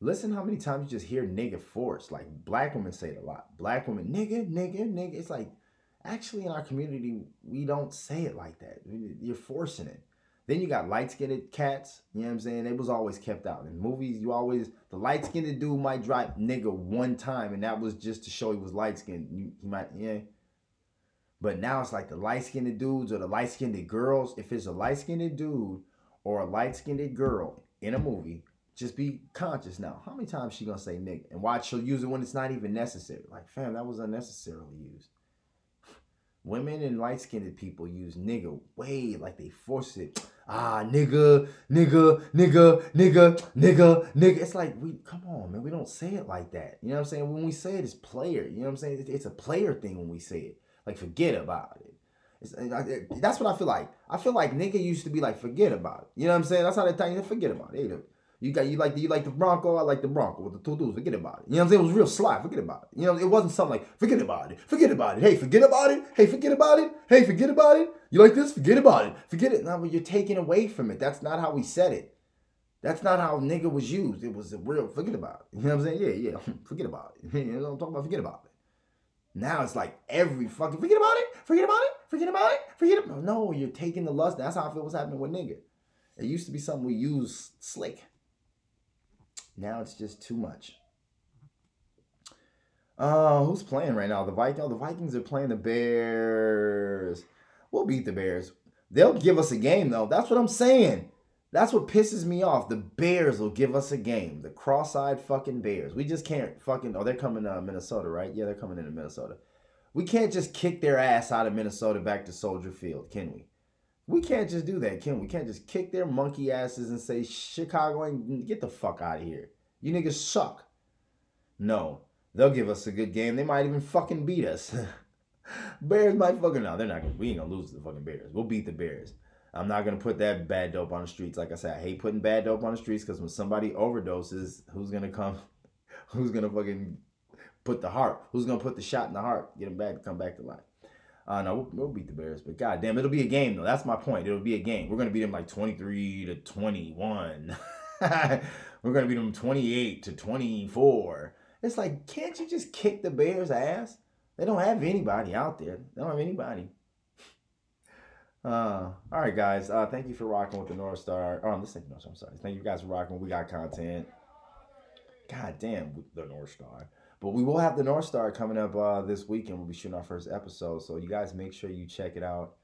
S1: Listen how many times you just hear nigga forced. Like black women say it a lot. Black women, nigga, nigga, nigga. It's like actually in our community, we don't say it like that. You're forcing it. Then you got light skinned cats, you know what I'm saying? They was always kept out. In movies, you always the light skinned dude might drop nigga one time, and that was just to show he was light skinned. He might, yeah. But now it's like the light skinned dudes or the light skinned girls. If it's a light skinned dude or a light skinned girl in a movie, just be conscious now. How many times she gonna say nigga? And watch she'll use it when it's not even necessary. Like, fam, that was unnecessarily used. Women and light skinned people use nigga way like they force it. Ah, nigga, nigga, nigga, nigga, nigga, nigga. It's like we come on, man. We don't say it like that. You know what I'm saying? When we say it, it's player. You know what I'm saying? It's a player thing when we say it. Like forget about it. It's, that's what I feel like. I feel like nigga used to be like forget about it. You know what I'm saying? That's how they you forget about it. You got you like you like the Bronco, I like the Bronco with the two dudes. Forget about it. You know what I'm saying? It was real sly. Forget about it. You know, it wasn't something like forget about it. Forget about it. Hey, forget about it. Hey, forget about it. Hey, forget about it. You like this? Forget about it. Forget it. Now, you're taking away from it. That's not how we said it. That's not how nigga was used. It was a real forget about it. You know what I'm saying? Yeah, yeah. forget about it. You know what I'm talking about? Forget about it. Now it's like every fucking forget about it, forget about it, forget about it, forget about it. No, you're taking the lust. That's how I feel what's happening with nigga. It used to be something we use slick. Now it's just too much. Uh, who's playing right now? The Vikings. Oh, the Vikings are playing the Bears. We'll beat the Bears. They'll give us a game though. That's what I'm saying. That's what pisses me off. The Bears will give us a game. The cross-eyed fucking Bears. We just can't fucking. Oh, they're coming to Minnesota, right? Yeah, they're coming into Minnesota. We can't just kick their ass out of Minnesota back to Soldier Field, can we? We can't just do that, can we? Can't just kick their monkey asses and say Chicago and get the fuck out of here. You niggas suck. No, they'll give us a good game. They might even fucking beat us. Bears might fucking no, they're not gonna. We ain't gonna lose to the fucking Bears. We'll beat the Bears. I'm not gonna put that bad dope on the streets. Like I said, I hate putting bad dope on the streets because when somebody overdoses, who's gonna come? Who's gonna fucking put the heart? Who's gonna put the shot in the heart? Get him back to come back to life. Uh, no, we'll, we'll, beat the Bears, but goddamn, it'll be a game though. That's my point. It'll be a game. We're gonna beat them like 23 to 21. We're gonna beat them 28 to 24. It's like, can't you just kick the Bears' ass? They don't have anybody out there. They don't have anybody. Uh, all right, guys. Uh, thank you for rocking with the North Star. Oh, I'm listening. No, I'm sorry. Thank you guys for rocking. We got content. God damn, the North Star. But we will have the North Star coming up uh, this weekend. We'll be shooting our first episode. So you guys make sure you check it out.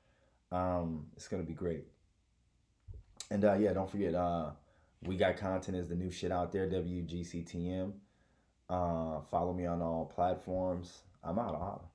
S1: Um, it's gonna be great. And uh, yeah, don't forget, uh, we got content is the new shit out there. WGCTM. Uh, follow me on all platforms. I'm out. Out.